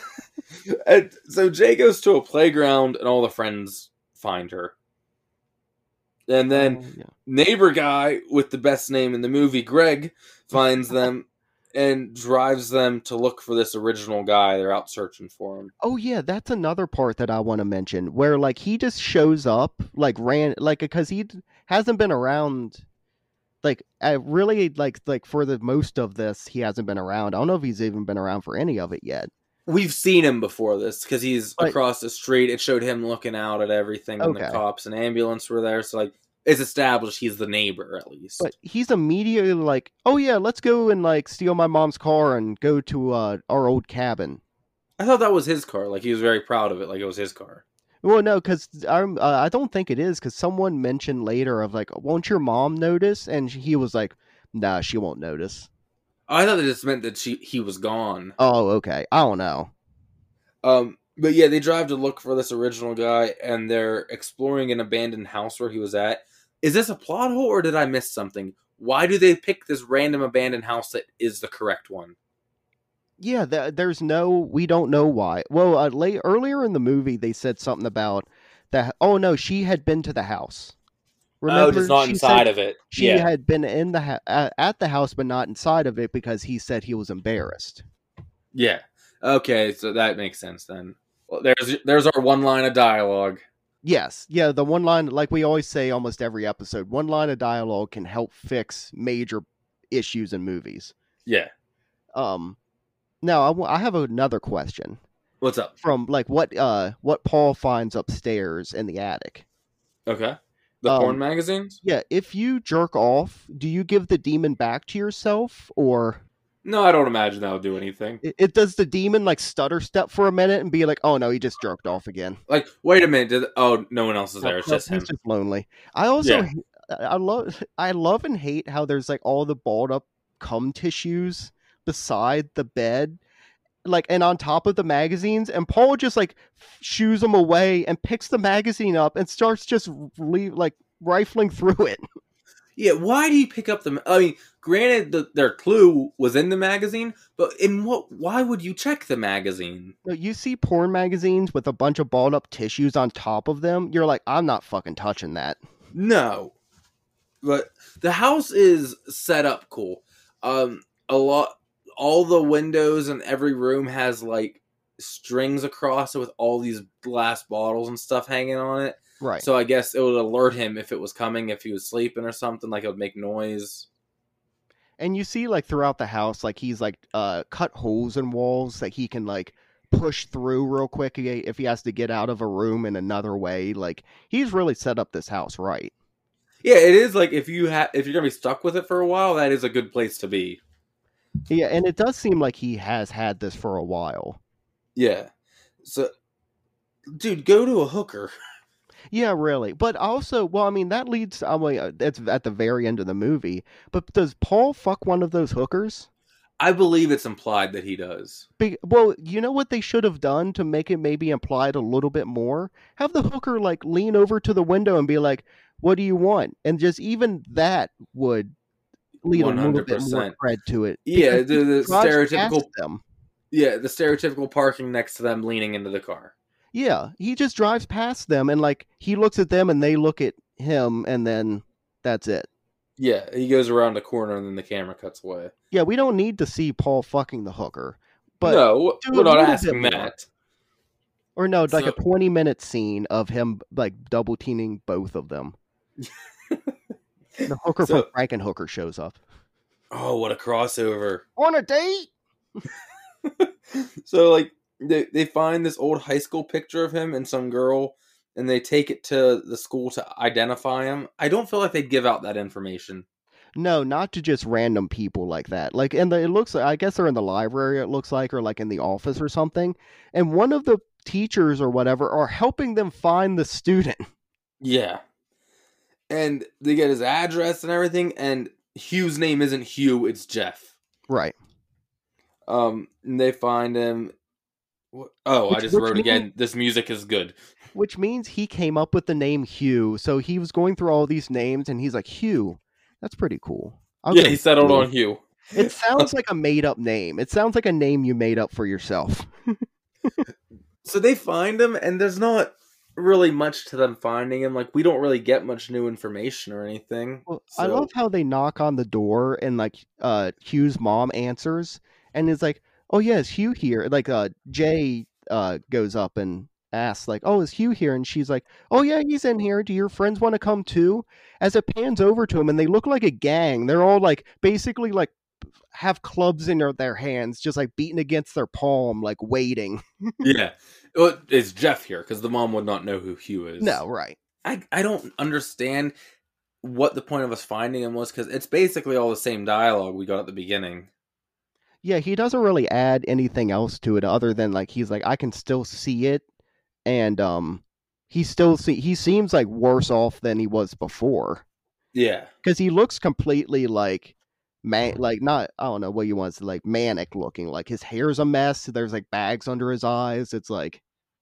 and so jay goes to a playground and all the friends find her and then Oh, yeah. neighbor guy with the best name in the movie greg finds them and drives them to look for this original guy they're out searching for him Oh yeah, that's another part that I want to mention where like he just shows up like ran like because he hasn't been around like I really like like for the most of this he hasn't been around. I don't know if he's even been around for any of it yet. we've seen him before this because he's Right. across the street it showed him looking out at everything when the cops and ambulance were there so like it's established he's the neighbor at least But he's immediately like, "Oh yeah, let's go and like steal my mom's car and go to uh, our old cabin." i thought that was his car like he was very proud of it like it was his car Well, no, because I uh, I don't think it is because someone mentioned later of like, "Won't your mom notice?" And he was like, "Nah, she won't notice." I thought that just meant that she he was gone. Oh, okay. I don't know. Um, but yeah, they drive to look for this original guy, and they're exploring an abandoned house where he was at. Is this a plot hole, or did I miss something? Why do they pick this random abandoned house that is the correct one? Yeah, th- there's no. We don't know why. Well, uh, late earlier in the movie, they said something about that. Oh no, she had been to the house. oh, just not She inside of it. She yeah, had been in the ha- at the house, but not inside of it because he said he was embarrassed. yeah. Okay, so that makes sense then. Well, there's there's our one line of dialogue. Yes, yeah. The one line, like we always say, almost every episode, one line of dialogue can help fix major issues in movies. Yeah. Um, now I, w- I have another question What's up? from like what uh what Paul finds upstairs in the attic. Okay. The Um, porn magazines? Yeah, if you jerk off, do you give the demon back to yourself, or No, I don't imagine that would do anything. it, it does the demon like stutter step for a minute and be like, "Oh no, he just jerked off again." Like, wait a minute. Did, oh, no one else is there. It's No, just him. he's just lonely. I also Yeah. I love I love and hate how there's like all the balled up cum tissues beside the bed like and on top of the magazines and paul just like shoos them away and picks the magazine up and starts just leave, like rifling through it Yeah, why do you pick up the? I mean, granted, the, their clue was in the magazine, but in what? Why would you check the magazine? You see porn magazines with a bunch of balled up tissues on top of them you're like i'm not fucking touching that No, but the house is set up cool. Um, a lot, all the windows in every room has like strings across it with all these glass bottles and stuff hanging on it. Right So I guess it would alert him if it was coming, if he was sleeping or something. Like it would make noise. and you see like throughout the house like he's like uh cut holes in walls that he can like push through real quick if he has to get out of a room in another way like he's really set up this house right Yeah, it is like if you have if you're gonna be stuck with it for a while, that is a good place to be. yeah and it does seem like he has had this for a while Yeah. So, dude, go to a hooker. yeah really but also well i mean that leads i mean uh, that's at the very end of the movie but does paul fuck one of those hookers I believe it's implied that he does. Be- well, you know what they should have done to make it maybe implied a little bit more? Have the hooker like lean over to the window and be like, "What do you want?" And just even that would lead a little bit more 100%. cred to it. Yeah, the, the stereotypical. them. Yeah, the stereotypical parking next to them, leaning into the car. Yeah, he just drives past them and like he looks at them and they look at him and then that's it. Yeah, he goes around the corner and then the camera cuts away. Yeah, we don't need to see Paul fucking the hooker. But no, do we're a not asking more. that. or no, like So- a 20 minute scene of him like double teaming both of them. The hooker So- from Frankenhooker shows up. Oh, what a crossover! On a date? so like they they find this old high school picture of him and some girl and they take it to the school to identify him. I don't feel like they'd give out that information. No, not to just random people like that. Like, and the, it looks like I guess they're in the library. It looks like, or like in the office or something. And one of the teachers or whatever are helping them find the student. Yeah. And they get his address and everything and Hugh's name isn't Hugh, it's Jeff. Right. Um and they find him Wh- Oh, I just wrote mean- again. This music is good. Which means he came up with the name Hugh. So he was going through all these names, and he's like, Hugh. That's pretty cool. I'll yeah, he settled Hugh." on Hugh. It sounds like a made up name. It sounds like a name you made up for yourself. So they find him, and there's not really much to them finding him. Like we don't really get much new information or anything. Well, I love how they knock on the door and like uh Hugh's mom answers and is like, "Oh yeah, is Hugh here?" Like uh Jay uh goes up and asks like, "Oh, is Hugh here?" And she's like, "Oh yeah, he's in here. Do your friends want to come too?" As it pans over to him and they look like a gang. They're all like basically like have clubs in their, their hands just like beating against their palm like waiting. yeah, Well, it's Jeff here because the mom would not know who Hugh is. No, right. I I don't understand what the point of us finding him was because it's basically all the same dialogue we got at the beginning. Yeah, he doesn't really add anything else to it other than like he's like I can still see it and um he still see he seems like worse off than he was before Yeah, cuz he looks completely like man like not I don't know what you want to say like manic looking like his hair's a mess there's like bags under his eyes it's like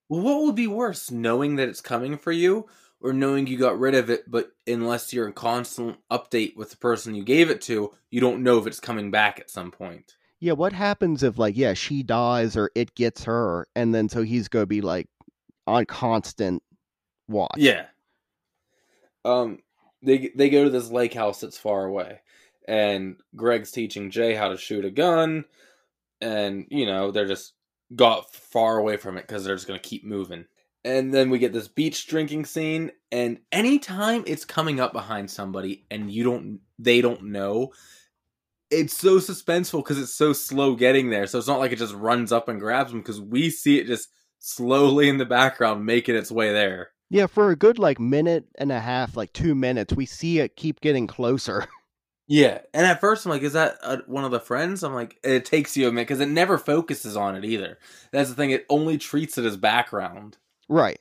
Well, what would be worse, knowing that it's coming for you, or knowing you got rid of it, but unless you're in constant update with the person you gave it to, you don't know if it's coming back at some point. Yeah what happens if like yeah she dies or it gets her and then so he's going to be like on constant watch Yeah. Um, they they go to this lake house that's far away, and Greg's teaching Jay how to shoot a gun, and you know they're just got far away from it because they're just gonna keep moving. And then we get this beach drinking scene, and anytime it's coming up behind somebody and you don't, they don't know, it's so suspenseful because it's so slow getting there. So it's not like it just runs up and grabs them because we see it just slowly in the background making its way there. Yeah, for a good like minute and a half, like two minutes, we see it keep getting closer. Yeah, and at first I'm like, is that uh one of the friends? I'm like, it takes you a minute because it never focuses on it either. That's the thing; it only treats it as background. right.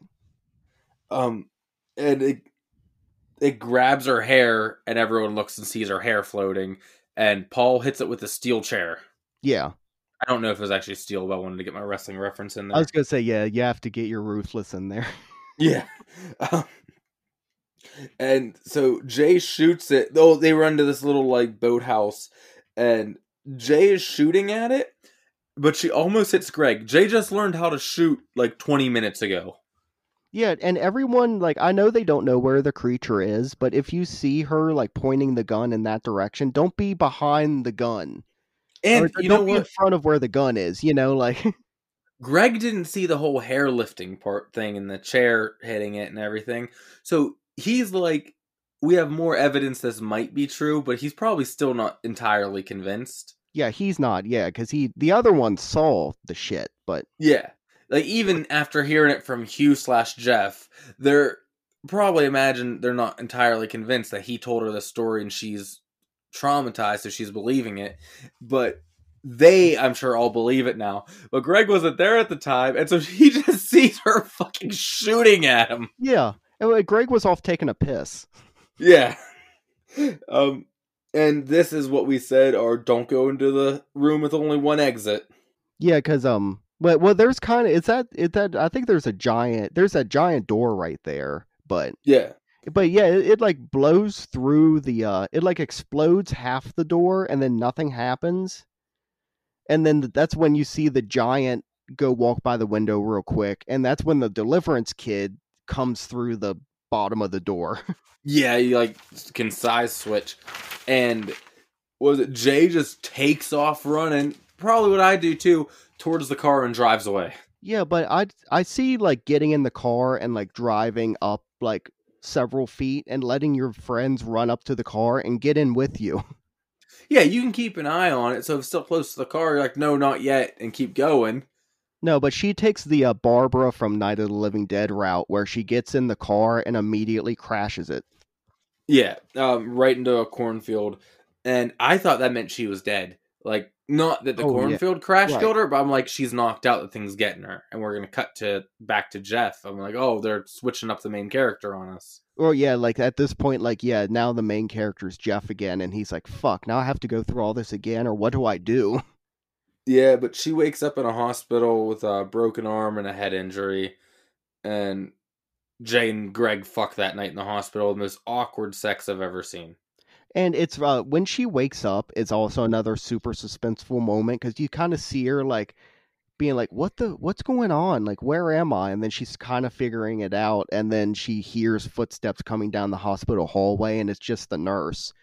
Um, and it, it grabs her hair, and everyone looks and sees her hair floating. And Paul hits it with a steel chair. Yeah. I don't know if it was actually steel, but I wanted to get my wrestling reference in there. I was gonna say, yeah, you have to get your ruthless in there. Yeah. Um, and so Jay shoots it. Oh, they run to this little like boathouse, and Jay is shooting at it, but she almost hits Greg. Jay just learned how to shoot like 20 minutes ago. Yeah, and everyone like I know they don't know where the creature is, but if you see her like pointing the gun in that direction, don't be behind the gun. And Or you don't be in front of where the gun is, you know, like Greg didn't see the whole hair lifting part thing and the chair hitting it and everything. So he's like, we have more evidence this might be true, but he's probably still not entirely convinced. yeah, he's not, yeah, because he the other one saw the shit, but Yeah. Like even after hearing it from Hugh slash Jeff, they're probably imagine they're not entirely convinced that he told her the story and she's traumatized, so she's believing it. But they, I'm sure, all believe it now. But Greg wasn't there at the time, and so he just sees her fucking shooting at him. yeah. And, Greg was off taking a piss. Yeah. Um and this is what we said or don't go into the room with only one exit. Yeah, because um, but well, there's kind of it's that it that I think there's a giant there's a giant door right there, but Yeah. but yeah, it, it like blows through the uh, it like explodes half the door and then nothing happens, and then that's when you see the giant go walk by the window real quick, and that's when the deliverance kid comes through the bottom of the door. Yeah, you like can size switch. And was it Jay just takes off running, probably what I do too, towards the car and drives away. yeah, but I I see like getting in the car and like driving up like several feet and letting your friends run up to the car and get in with you. Yeah, you can keep an eye on it, so if it's still close to the car, you're like, no, not yet, and keep going. No, but she takes the uh, Barbara from Night of the Living Dead route where she gets in the car and immediately crashes it. Yeah, um, right into a cornfield. And I thought that meant she was dead. Like, not that the Oh, yeah. cornfield crash Right. killed her, but I'm like, she's knocked out, the thing's getting her. And we're gonna cut to back to Jeff. I'm like, oh, they're switching up the main character on us. Or yeah, like at this point, like yeah, now the main character is Jeff again, and he's like, "Fuck, now I have to go through all this again, or what do I do?" Yeah, but she wakes up in a hospital with a broken arm and a head injury. And Jay and Greg fuck that night in the hospital. The most awkward sex I've ever seen. And it's uh, when she wakes up, it's also another super suspenseful moment because you kind of see her like being like, "What the? What's going on? Like, where am I?" And then she's kind of figuring it out, and then she hears footsteps coming down the hospital hallway, and it's just the nurse.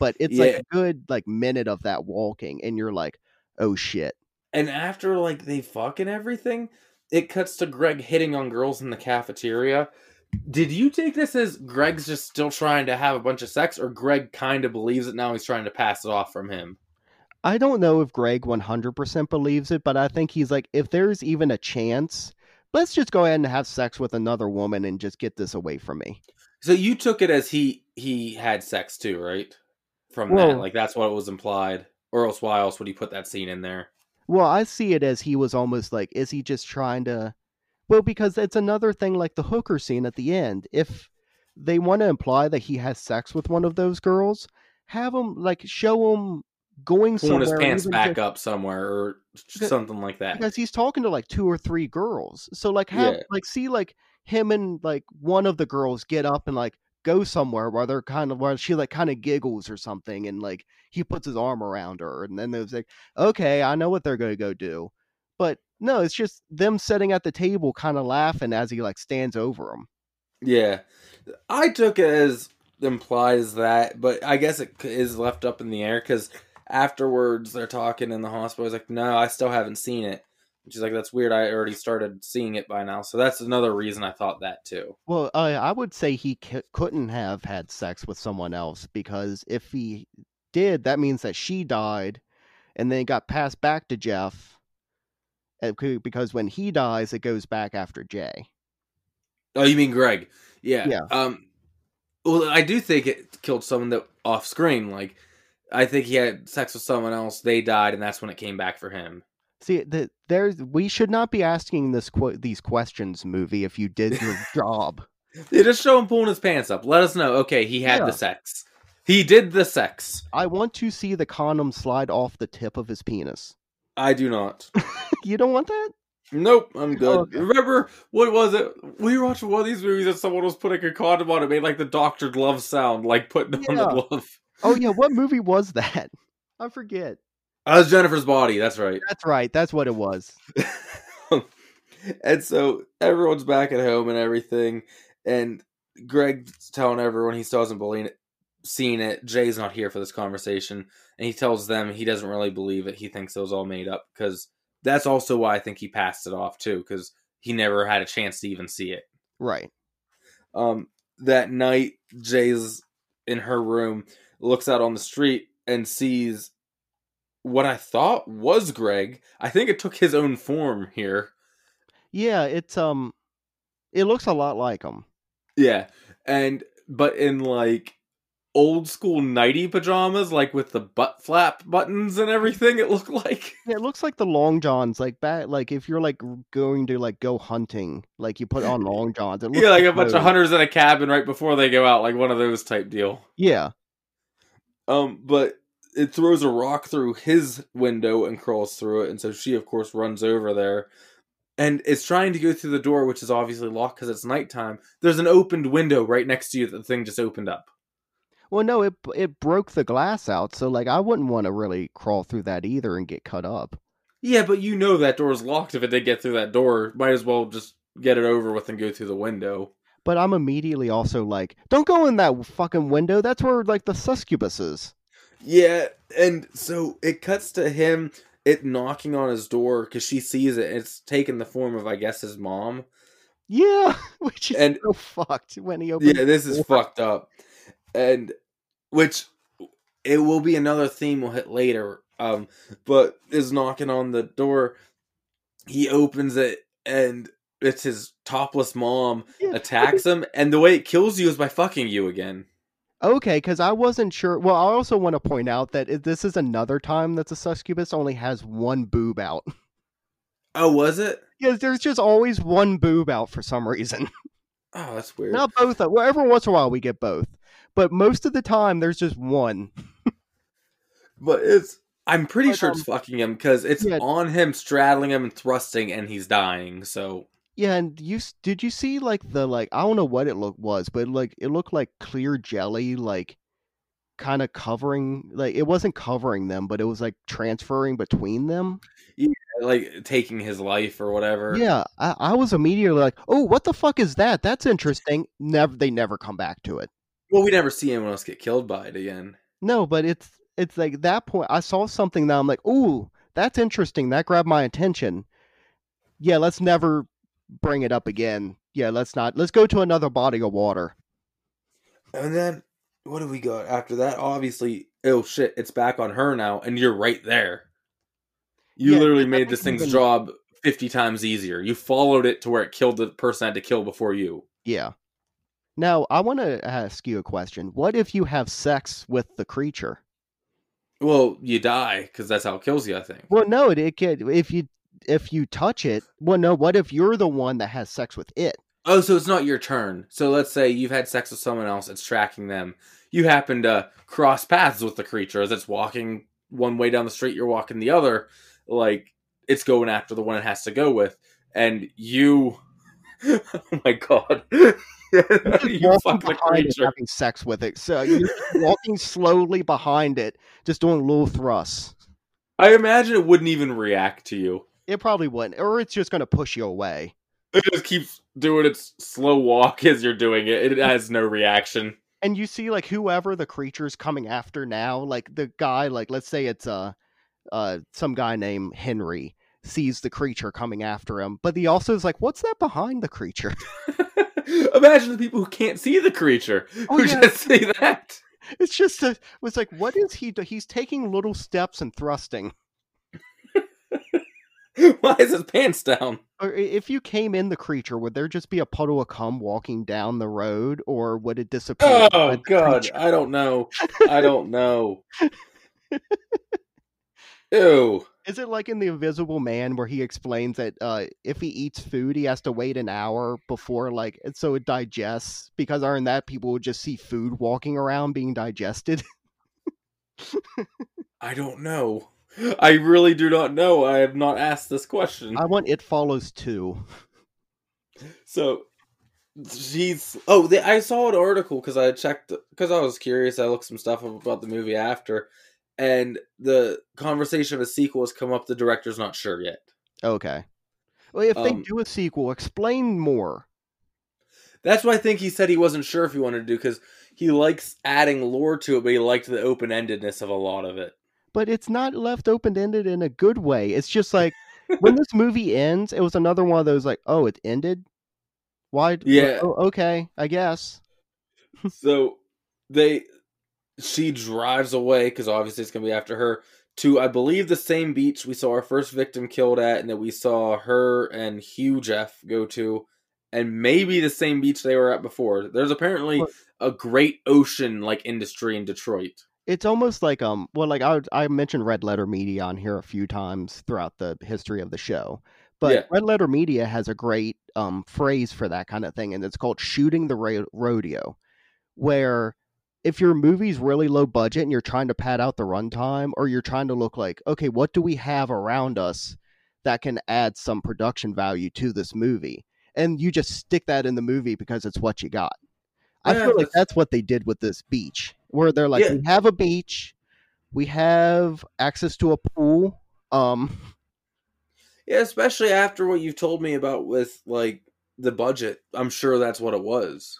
But it's like a good like minute of that walking, and you're like, "Oh shit." And after like they fucking everything, it cuts to Greg hitting on girls in the cafeteria. Did you take this as Greg's just still trying to have a bunch of sex, or Greg kind of believes it now? He's trying to pass it off from him. I don't know if Greg 100% believes it, but I think he's like, if there's even a chance, let's just go ahead and have sex with another woman and just get this away from me. So you took it as he he had sex too, right? From Well- that, like that's what it was implied. Or else, why else would he put that scene in there? Well, I see it as he was almost like, is he just trying to. Well, because it's another thing like the hooker scene at the end. If they want to imply that he has sex with one of those girls, have him, like, show him going Pulling his pants back just- up somewhere, or something like that. because he's talking to like two or three girls. So like have Yeah. like see like him and like one of the girls get up and like go somewhere where they're kind of where she like kind of giggles or something and like he puts his arm around her and then there's like okay I know what they're gonna go do, but no it's just them sitting at the table kind of laughing as he like stands over them. Yeah, I took it as implies that, but I guess it is left up in the air because afterwards they're talking in the hospital. He's like, "No, I still haven't seen it." She's like, "That's weird. I already started seeing it by now." So that's another reason I thought that too. Well, uh, I would say he c- couldn't have had sex with someone else because if he did, that means that she died, and then it got passed back to Jeff. Uh, Because when he dies, it goes back after Jay. Oh, you mean Greg? Yeah. Yeah. Um. Well, I do think it killed someone that off screen. Like, I think he had sex with someone else. They died, and that's when it came back for him. See, the, there's we should not be asking this que- these questions, movie. If you did your job, They just show him pulling his pants up. Let us know. Okay, he had Yeah. the sex. He did the sex. I want to see the condom slide off the tip of his penis. I do not. you don't want that? Nope, I'm good. Okay. Remember what was it? We were watching one of these movies and someone was putting a condom on it, made like the Doctor Glove sound, like putting on the glove. Oh yeah, what movie was that? I forget. That was Jennifer's body. That's right. That's right. That's what it was. and so everyone's back at home and everything, and Greg's telling everyone he still hasn't seen it. Jay's not here for this conversation, and he tells them he doesn't really believe it. He thinks it was all made up because that's also why I think he passed it off too, because he never had a chance to even see it. Right. Um, that night, Jay's in her room, looks out on the street, and sees what I thought was Greg. I think it took his own form here. Yeah, it's um it looks a lot like him. Yeah, and but in like old school nighty pajamas, like with the butt flap buttons and everything. It looked like. Yeah, it looks like the long johns, like back like if you're like going to like go hunting, like you put on long johns. It looks Yeah, like a bunch of hunters in a cabin right before they go out, like one of those type deal. Yeah. Um, but it throws a rock through his window and crawls through it, and so she, of course, runs over there, and is trying to go through the door, which is obviously locked because it's nighttime. There's an opened window right next to you that the thing just opened up. Well, no, it it broke the glass out, so like I wouldn't want to really crawl through that either and get cut up. Yeah, but you know that door's locked. If it did get through that door, might as well just get it over with and go through the window. But I'm immediately also like, don't go in that fucking window. That's where like the succubus is. Yeah, and so it cuts to him it knocking on his door because she sees it. It's taken the form of, I guess, his mom. Yeah, which is And- so fucked when he opens. Yeah, this is door. fucked up. And which it will be another theme we'll hit later. Um, but is knocking on the door. He opens it and it's his topless mom Yeah. attacks him, and the way it kills you is by fucking you again. Okay, because I wasn't sure. Well, I also want to point out that this is another time that the succubus only has one boob out. Oh, was it? Yeah, there's just always one boob out for some reason. Oh, that's weird. Not both. Well, every once in a while we get both, but most of the time there's just one. But it's I'm pretty But, sure it's um, fucking him because it's yeah. on him straddling him and thrusting, and he's dying. So Yeah, and you did you see like the like I don't know what it look was, but like it looked like clear jelly, like kind of covering like it wasn't covering them, but it was like transferring between them. Yeah, like taking his life or whatever. Yeah, I, I was immediately like, oh, what the fuck is that? That's interesting. Never, they never come back to it. Well, we never see anyone else get killed by it again. No, but it's it's like that point. I saw something that I'm like, ooh, that's interesting. That grabbed my attention. Yeah, let's never bring it up again. Yeah, let's not. Let's go to another body of water. And then what do we got after that? Obviously, oh shit, it's back on her now, and you're right there. You Yeah, literally made this thing's even- job fifty times easier. You followed it to where it killed the person it had to kill before you. Yeah. Now, I want to ask you a question. What if you have sex with the creature? Well, you die because that's how it kills you. I think. Well, no, it, it could if you if you touch it. Well, no. What if you're the one that has sex with it? Oh, so it's not your turn. So let's say you've had sex with someone else, it's tracking them. You happen to cross paths with the creature as it's walking one way down the street, you're walking the other. Like it's going after the one it has to go with. And you Oh my god. you walking behind it, having sex with it. So you're walking slowly behind it, just doing little thrusts. I imagine it wouldn't even react to you. It probably wouldn't, or it's just going to push you away. It just keeps doing its slow walk as you're doing it. It has no reaction. And you see, like whoever the creature's coming after now, like the guy, like let's say it's uh, uh, some guy named Henry sees the creature coming after him, but he also is like, "What's that behind the creature?" Imagine the people who can't see the creature Oh, who yeah. just see that. It's just a, it's like, what is he? Do? He's taking little steps and thrusting. Why is his pants down? Or if you came in the creature, would there just be a puddle of cum walking down the road, or would it disappear? Oh God. I don't know. I don't know. Ew. Is it like in The Invisible Man where he explains that uh, if he eats food, he has to wait an hour before, like, so it digests? Because aren't that, people would just see food walking around being digested. I don't know. I really do not know. I have not asked this question. I want It Follows too. So she's oh they, i saw an article because i checked because i was curious i looked some stuff up about the movie after and the conversation of a sequel has come up the director's not sure yet Okay. Well, if they Um, do a sequel, explain more. that's what i think he said he wasn't sure if he wanted to do because he likes adding lore to it but he liked the open-endedness of a lot of it But it's not left open ended in a good way. It's just like when this movie ends, it was another one of those like, oh, it ended. Why? Yeah. Oh, okay, I guess. so they she drives away because obviously it's gonna be after her to I believe the same beach we saw our first victim killed at, and that we saw her and Hugh Jeff go to, and maybe the same beach they were at before. There's apparently Look. a great ocean like industry in Detroit. It's almost like um, well, like I I mentioned Red Letter Media on here a few times throughout the history of the show, but Yeah. Red Letter Media has a great um phrase for that kind of thing, and it's called shooting the rodeo, where if your movie's really low budget and you're trying to pad out the runtime, or you're trying to look like, okay, what do we have around us that can add some production value to this movie, and you just stick that in the movie because it's what you got. I Yeah, feel like that's- what they did with this beach, where they're like, Yeah. we have a beach, we have access to a pool. Um, Yeah, especially after what you've told me about with like the budget. I'm sure that's what it was.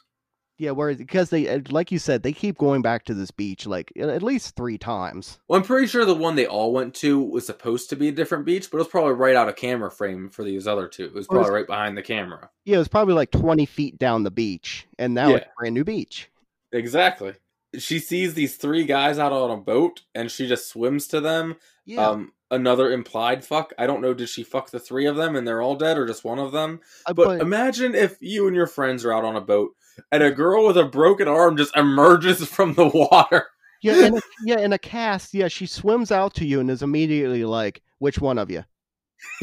Yeah, where because they, uh, like you said, they keep going back to this beach like at least three times. Well, I'm pretty sure the one they all went to was supposed to be a different beach, but it was probably right out of camera frame for these other two. It was Well, it's- probably right behind the camera. Yeah, it was probably like twenty feet down the beach, and now it's Yeah. a brand new beach. Exactly. She sees these three guys out on a boat and she just swims to them. Yeah, Um another implied fuck. I don't know did she fuck the three of them and they're all dead or just one of them? uh, But, imagine if you and your friends are out on a boat and a girl with a broken arm just emerges from the water. yeah, in a, yeah, in a cast, yeah, she swims out to you and is immediately like, "Which one of you?"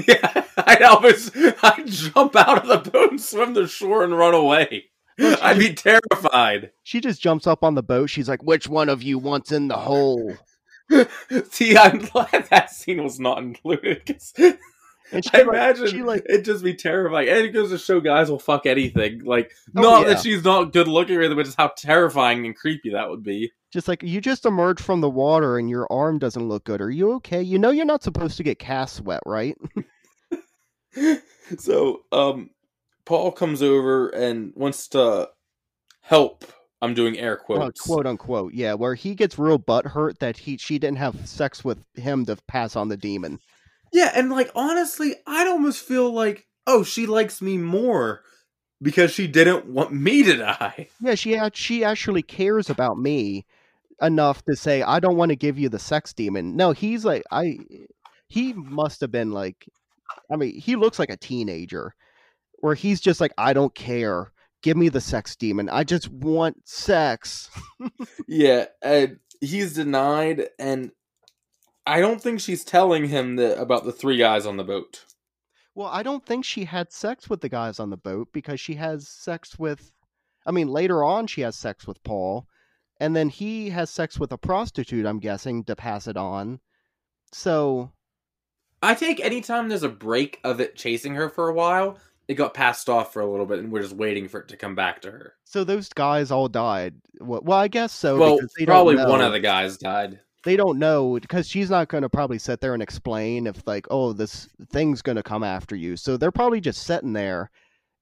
yeah, I'd always I'd jump out of the boat and swim to shore and run away. I'd be terrified. She just jumps up on the boat. She's like, "Which one of you wants in the hole?" See, I'm glad that scene was not included 'cause And she I like, imagine she like it'd just be terrifying. And it goes to show guys will fuck anything. Like, Oh, not yeah. that she's not good looking or anything, but just how terrifying and creepy that would be. just like you just emerged from the water and your arm doesn't look good. Are you okay? You know you're not supposed to get cast sweat, right? so, um, Paul comes over and wants to help. I'm doing air Uh, quotes. quote unquote. Yeah, where he gets real butt hurt that he she didn't have sex with him to pass on the demon. Yeah, and like honestly, I'd almost feel like, oh, she likes me more because she didn't want me to die. Yeah, she she actually cares about me enough to say I don't want to give you the sex demon. No, he's like I he must have been like I mean, he looks like a teenager where he's just like I don't care. Give me the sex demon. I just want sex. Yeah, and he's denied, and I don't think she's telling him that about the three guys on the boat. Well, I don't think she had sex with the guys on the boat because she has sex with I mean, later on she has sex with Paul and then he has sex with a prostitute, I'm guessing, to pass it on. So, I think anytime there's a break of it chasing her for a while, it got passed off for a little bit, and we're just waiting for it to come back to her. so those guys all died. Well, well I guess so. well, because they don't probably one of the guys died. They don't know because she's not going to probably sit there and explain if like oh this thing's going to come after you so they're probably just sitting there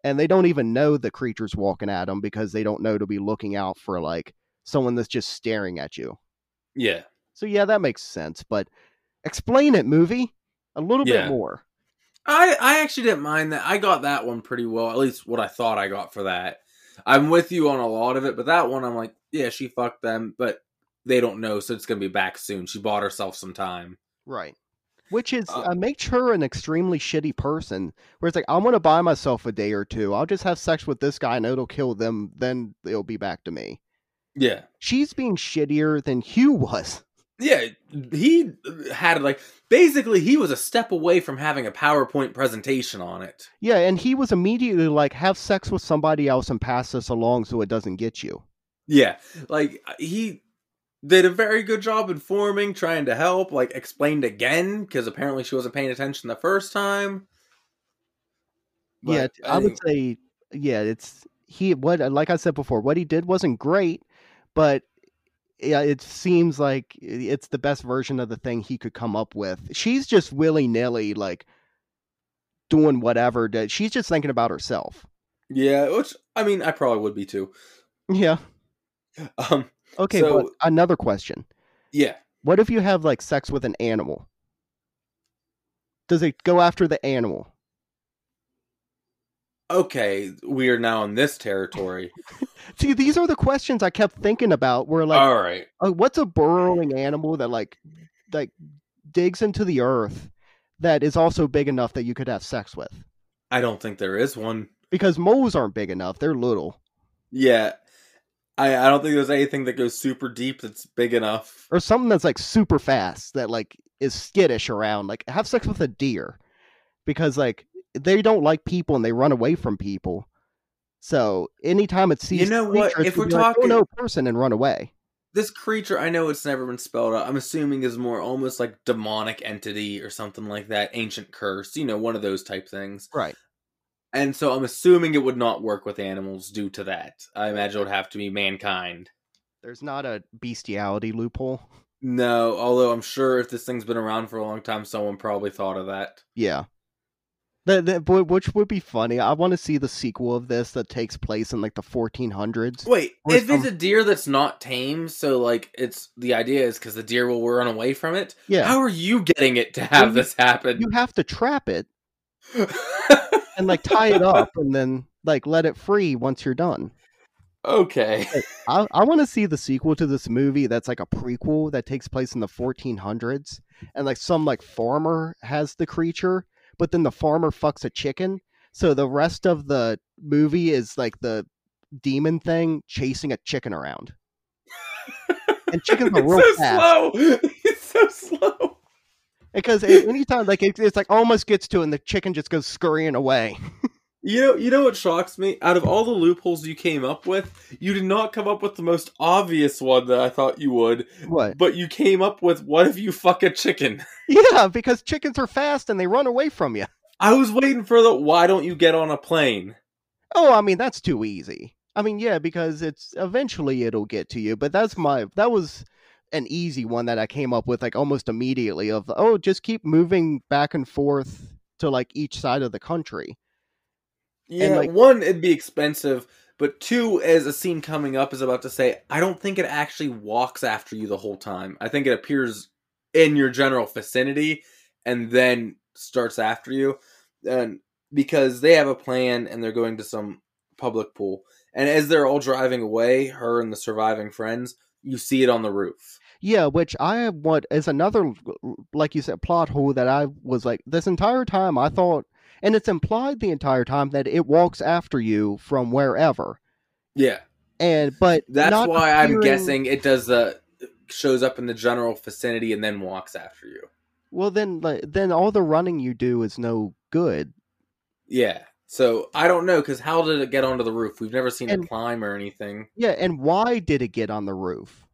and they don't even know the creature's walking at them because they don't know to be looking out for like someone that's just staring at you Yeah. so yeah that makes sense but explain it movie a little Yeah. bit more I I actually didn't mind that. I got that one pretty well. At least what I thought I got for that. I'm with you on a lot of it, but that one I'm like, yeah, she fucked them, but they don't know, so it's gonna be back soon. She bought herself some time. right which is Uh, uh, makes her an extremely shitty person where it's like i'm going to buy myself a day or two i'll just have sex with this guy and it'll kill them then it'll be back to me Yeah. she's being shittier than Hugh was. Yeah, he had like basically he was a step away from having a PowerPoint presentation on it. Yeah, and he was immediately like, have sex with somebody else and pass this along so it doesn't get you. Yeah, like he did a very good job informing, trying to help, like explained again because apparently she wasn't paying attention the first time. But yeah, I, would think- say, yeah, it's he. What, like I said before, what he did wasn't great, but yeah, it seems like it's the best version of the thing he could come up with. She's just willy nilly, like doing whatever. That she's just thinking about herself. yeah, which I mean, I probably would be too. Yeah. Um, Okay. but another question: yeah, What if you have like sex with an animal? Does it go after the animal? okay, we are now in this territory. See, these are the questions I kept thinking about. Where like, All right, uh, what's a burrowing animal that like like digs into the earth that is also big enough that you could have sex with? I don't think there is one. Because moles aren't big enough; they're little. Yeah, I I don't think there's anything that goes super deep that's big enough. Or something that's like super fast that like is skittish around. Like have sex with a deer, because like they don't like people and they run away from people. So anytime it sees, You know what? If we're be like, oh, talking- oh no, person, and run away. This creature, I know it's never been spelled out. I'm assuming is more almost like demonic entity or something like that, ancient curse. You know, one of those type things. Right. And so I'm assuming it would not work with animals due to that. I imagine it would have to be mankind. There's not a bestiality loophole. No, although I'm sure if this thing's been around for a long time, someone probably thought of that. Yeah. That, that, which would be funny. I want to see the sequel of this that takes place in like the 1400s. Wait, if it's a deer that's not tame, so like it's the idea is because the deer will run away from it. Yeah. How are you getting it to have Well, this happen? You have to trap it and like tie it up and then like let it free once you're done. okay. I, I want to see the sequel to this movie that's like a prequel that takes place in the 1400s and like some like farmer has the creature, but then the farmer fucks a chicken. So the rest of the movie is like the demon thing chasing a chicken around. And chickens are real so fast. slow. It's so slow. Because anytime, like it, it's like almost gets to, it and the chicken just goes scurrying away. You know, you know what shocks me? Out of all the loopholes you came up with, you did not come up with the most obvious one that I thought you would. What? But you came up with what if you fuck a chicken? Yeah, because chickens are fast and they run away from you. I was waiting for the why don't you get on a plane? Oh, I mean that's too easy. I mean, yeah, because it's eventually it'll get to you. But that's my that was an easy one that I came up with like almost immediately. Of oh, just keep moving back and forth to like each side of the country. Yeah, like- one, it'd be expensive, but two, as a scene coming up is about to say, I don't think it actually walks after you the whole time. I think it appears in your general vicinity and then starts after you. And because they have a plan and they're going to some public pool. And as they're all driving away, her and the surviving friends, you see it on the roof. Yeah, which I want is another, like you said, plot hole that I was like this entire time. I thought, and it's implied the entire time that it walks after you from wherever. Yeah. And but That's why I'm guessing it does the shows up in the general vicinity and then walks after you. Well, then, like, then all the running you do is no good. Yeah. So I don't know because how did it get onto the roof? We've never seen And- it climb or anything. Yeah, and why did it get on the roof?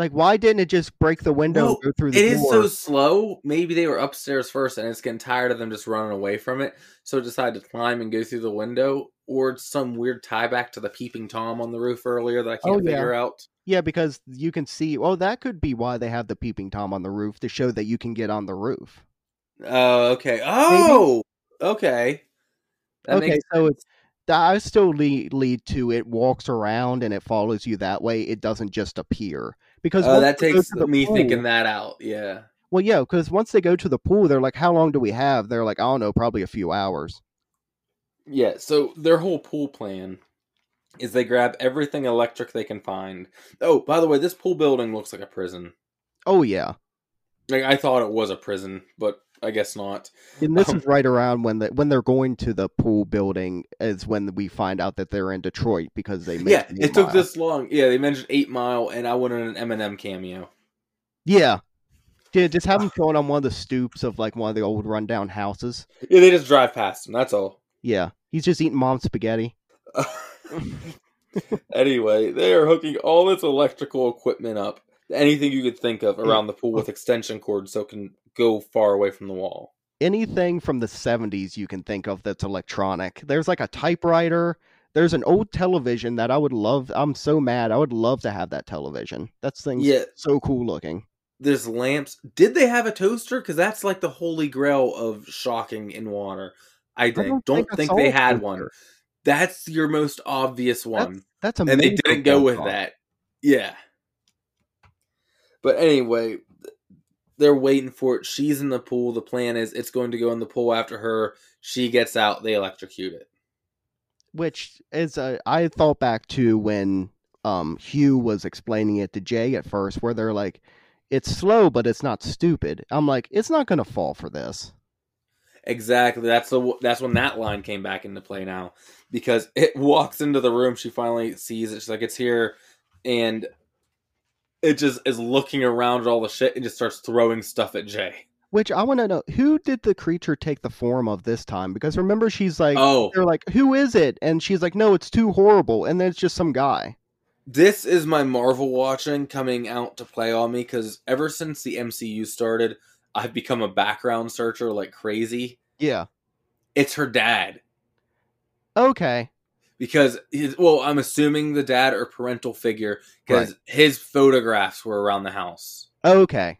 Like, why didn't it just break the window Well, and go through the It is door? so slow. Maybe they were upstairs first and it's getting tired of them just running away from it, so it decided to climb and go through the window. Or some weird tie back to the peeping tom on the roof earlier that I can't Oh, yeah. figure out. Yeah, because you can see. Oh, that could be why they have the peeping tom on the roof to show that you can get on the roof. Oh, okay. Oh, okay. That Okay, so it's I still lead lead to it walks around and it follows you that way. It doesn't just appear because Oh, that takes me pool- thinking that out. Yeah. Well, yeah, because once they go to the pool, they're like, "How long do we have?" They're like, "I don't know, probably a few hours." Yeah, so their whole pool plan is they grab everything electric they can find. Oh, by the way, this pool building looks like a prison. Oh yeah, Like I thought it was a prison, but I guess not. and this Um, is right around when the when they're going to the pool building is when we find out that they're in Detroit because they Yeah, it took Mile. this long. Yeah, they mentioned Eight Mile, and I wanted an Eminem cameo. Yeah. Yeah, just have him going on one of the stoops of like one of the old rundown houses. Yeah, they just drive past him. That's all. Yeah. He's just eating mom's spaghetti. anyway, they are hooking all this electrical equipment up, anything you could think of around the pool with extension cords so it can go far away from the wall. Anything from the 70s you can think of that's electronic. There's like a typewriter. There's an old television that I would love. I'm so mad. I would love to have that television. That's thing Yeah, so cool looking. there's lamps. Did they have a toaster? Because that's like the holy grail of shocking in water. I think. Don't, I think, saw they had one. That's your most obvious one. That's amazing. and they didn't go with that. Yeah. But anyway, they're waiting for it. She's in the pool. The plan is it's going to go in the pool after her. She gets out. They electrocute it. which is uh, I thought back to when um Hugh was explaining it to Jay at first, where they're like, "It's slow, but it's not stupid." I'm like, "It's not gonna fall for this." Exactly. That's the that's when that line came back into play now because it walks into the room. She finally sees it. She's like, "It's here," and it just is looking around at all the shit and just starts throwing stuff at Jay. Which I want to know who did the creature take the form of this time? Because remember, she's like, Oh, they're like, "Who is it?" And she's like, "No, it's too horrible," and then it's just some guy. this is my Marvel watching coming out to play on me because ever since the MCU started, I've become a background searcher like crazy. Yeah. It's her dad Okay. Because his well, I'm assuming the dad or parental figure because his photographs were around the house. Okay.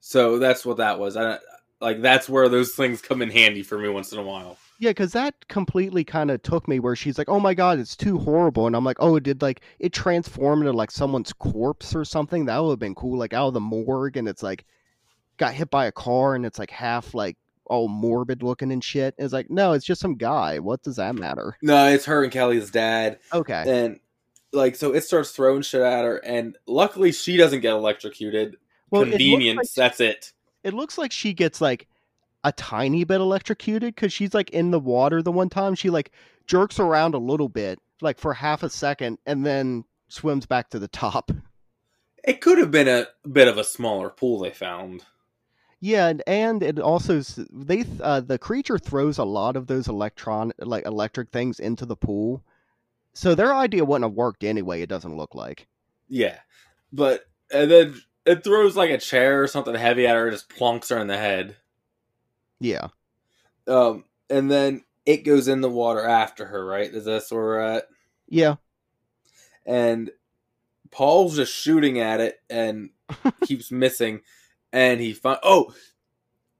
So that's what that was. I like that's where those things come in handy for me once in a while. Yeah, because that completely kind of took me where she's like, "Oh my god, it's too horrible," and I'm like, "Oh, it did like it transformed into like someone's corpse or something? That would have been cool, like out of the morgue, and it's like got hit by a car, and it's like half like all morbid looking and shit." It's like, no, it's just some guy. What does that matter? No, it's her and Kelly's dad, Okay, and like so it starts throwing shit at her, and luckily she doesn't get electrocuted. well, it Convenience, like- that's it. it looks like she gets like a tiny bit electrocuted because she's like in the water the one time she like jerks around a little bit like for half a second and then swims back to the top It could have been a bit of a smaller pool they found. Yeah and, and it also they uh, the creature throws a lot of those electron like electric things into the pool so their idea wouldn't have worked anyway it doesn't look like Yeah, but and then it throws like a chair or something heavy at her, and just plunks her in the head. yeah Um, and then it goes in the water after her. Right? Is that where we're at? yeah and Paul's just shooting at it and keeps missing, and he find oh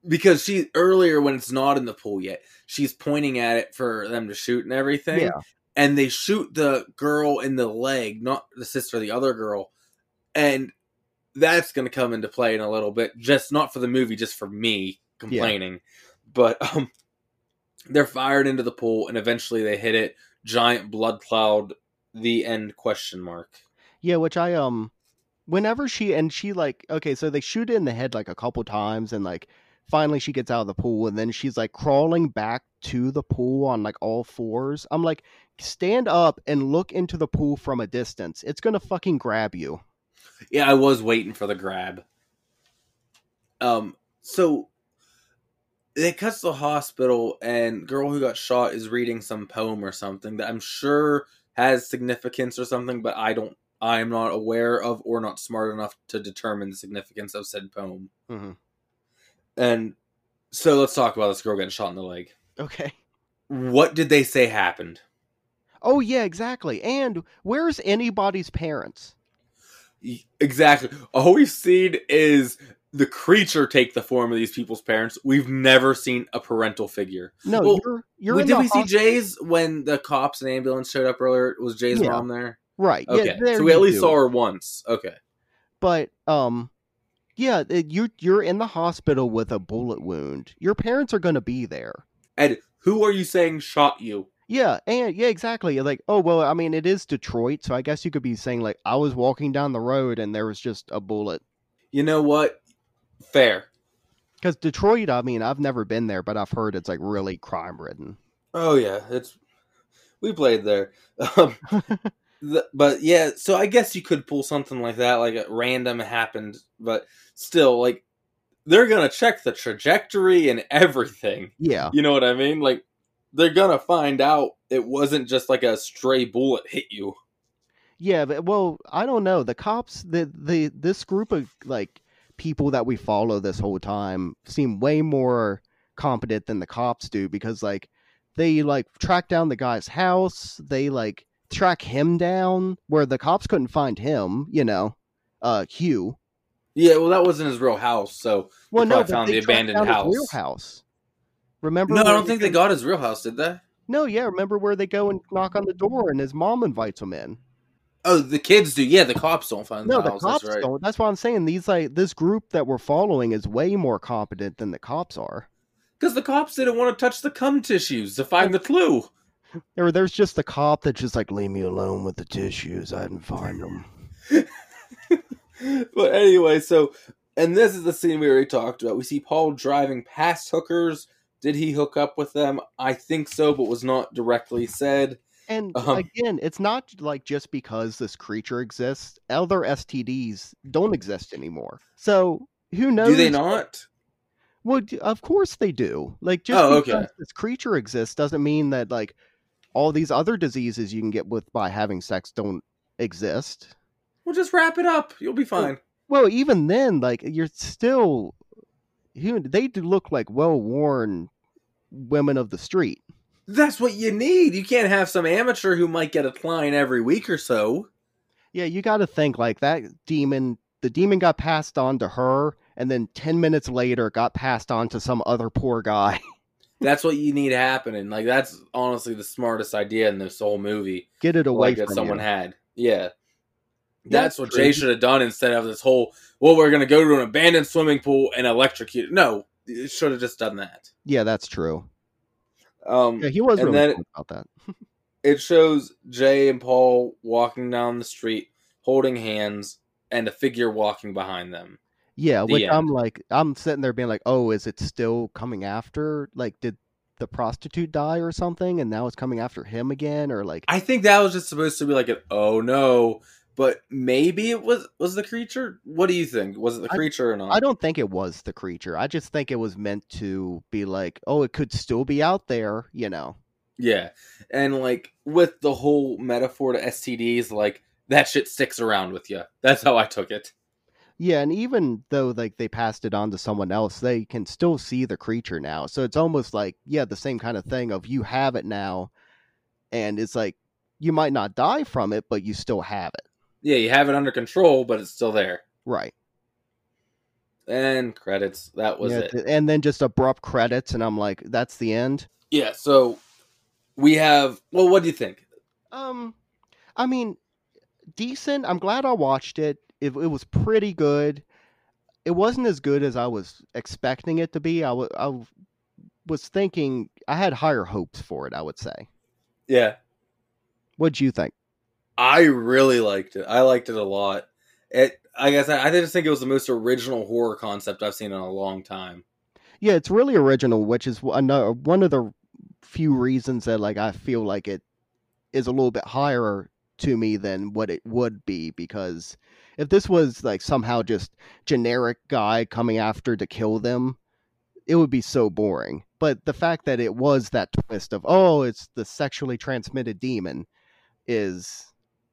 because she earlier when it's not in the pool yet, she's pointing at it for them to shoot and everything, Yeah. and they shoot the girl in the leg, not the sister, the other girl, and that's going to come into play in a little bit, just not for the movie, just for me complaining, but um. They're fired into the pool and eventually they hit it. Giant blood cloud. The end question mark. Yeah, which I um whenever she and she like okay, so they shoot in the head like a couple times and like finally she gets out of the pool and then she's like crawling back to the pool on like all fours. I'm like stand up and look into the pool from a distance. It's to fucking grab you. Yeah, I was waiting for the grab. Um, so it cuts to the hospital, and girl who got shot is reading some poem or something that I'm sure has significance or something, but I don't. I am not aware of or not smart enough to determine the significance of said poem. Mhm. And so let's talk about this girl getting shot in the leg. Okay. What did they say happened? Oh yeah, exactly. And where's anybody's parents? Exactly. All we've seen is the creature take the form of these people's parents. We've never seen a parental figure. No, Well, you're you're did we see Jay's when the cops and ambulance showed up earlier? Was Jay's Yeah. mom there? Right. Okay, Yeah, so we at least do. saw her once. Okay, but um yeah it- you you're in the hospital with a bullet wound your parents are going to be there and who are you saying shot you? yeah and yeah exactly like oh well i mean it is detroit so i guess you could be saying like i was walking down the road and there was just a bullet You know what? Fair. because detroit i mean i've never been there but i've heard it's like really crime ridden Oh yeah, it's we played there. Um, the, but yeah, so I guess you could pull something like that, like a random happened, but still, like they're gonna check the trajectory and everything. Yeah. You know what I mean? Like they're gonna find out it wasn't just like a stray bullet hit you. Yeah, but well, I don't know. The cops, the the this group of like people that we follow this whole time seem way more competent than the cops do because like they like track down the guy's house, they like track him down where the cops couldn't find him, you know. Uh Hugh. Yeah, well, that wasn't his real house, so Well, no, but found they the abandoned house. real house. Remember? no, I don't think they got his real house, did they? No, yeah, remember where they go and knock on the door and his mom invites him in. Oh, the kids do. Yeah, the cops don't find No, the the house. cops that's right. don't. That's why I'm saying these like this group that we're following is way more competent than the cops are. Because the cops didn't want to touch the cum tissues to find the clue. Or there's just the cop that's just like, leave me alone with the tissues. I didn't find them. but anyway, so and this is the scene we already talked about. We see Paul driving past hookers. Did he hook up with them? I think so, but was not directly said. And Um, again, it's not like just because this creature exists, other STDs don't exist anymore. So who knows? Do they not? Well, of course they do. Like just Oh, because okay. this creature exists doesn't mean that like all these other diseases you can get with by having sex don't exist. Well, just wrap it up. You'll be fine. Well, even then, like you're still, you, they do look like well-worn women of the street. That's what you need. You can't have some amateur who might get a client every week or so. Yeah, you got to think like that demon. The demon got passed on to her, and then ten minutes later got passed on to some other poor guy. That's what you need happening. Like that's honestly the smartest idea in this whole movie. Get it away like that someone you. had. Yeah. Yeah, That's what true. Jay should have done instead of this whole, well, we're going to go to an abandoned swimming pool and electrocute. No, it should have just done that. Yeah, that's true. Um, Yeah, he was And really then- cool about that. it shows Jay and Paul walking down the street, holding hands, and a figure walking behind them. Yeah, which I'm like, I'm sitting there being like, oh, is it still coming after? Like, did the prostitute die or something, and now it's coming after him again, or like, I think that was just supposed to be like an oh no, but maybe it was was the creature. What do you think? Was it the I- creature or not? I don't think it was the creature. I just think it was meant to be like, oh, it could still be out there, you know. Yeah, and like with the whole metaphor to STDs, like that shit sticks around with you. That's how I took it. Yeah, and even though like they passed it on to someone else, they can still see the creature now. So it's almost like yeah, the same kind of thing of you have it now, and it's like you might not die from it, but you still have it. Yeah, you have it under control, but it's still there. Right. And credits. That was yeah, it. and then just abrupt credits, and I'm like, that's the end. Yeah. So we have. Well, what do you think? Um, I mean, decent. I'm glad I watched it. It, it was pretty good. It wasn't as good as I was expecting it to be. I wa- I w- was thinking I had higher hopes for it. I would say. Yeah, What'd you think? I really liked it. I liked it a lot. It. I guess I, I just think it was the most original horror concept I've seen in a long time. Yeah, it's really original, which is another uh, one of the few reasons that like I feel like it is a little bit higher to me than what it would be because if this was like somehow just generic guy coming after to kill them, it would be so boring. But the fact that it was that twist of oh, it's the sexually transmitted demon is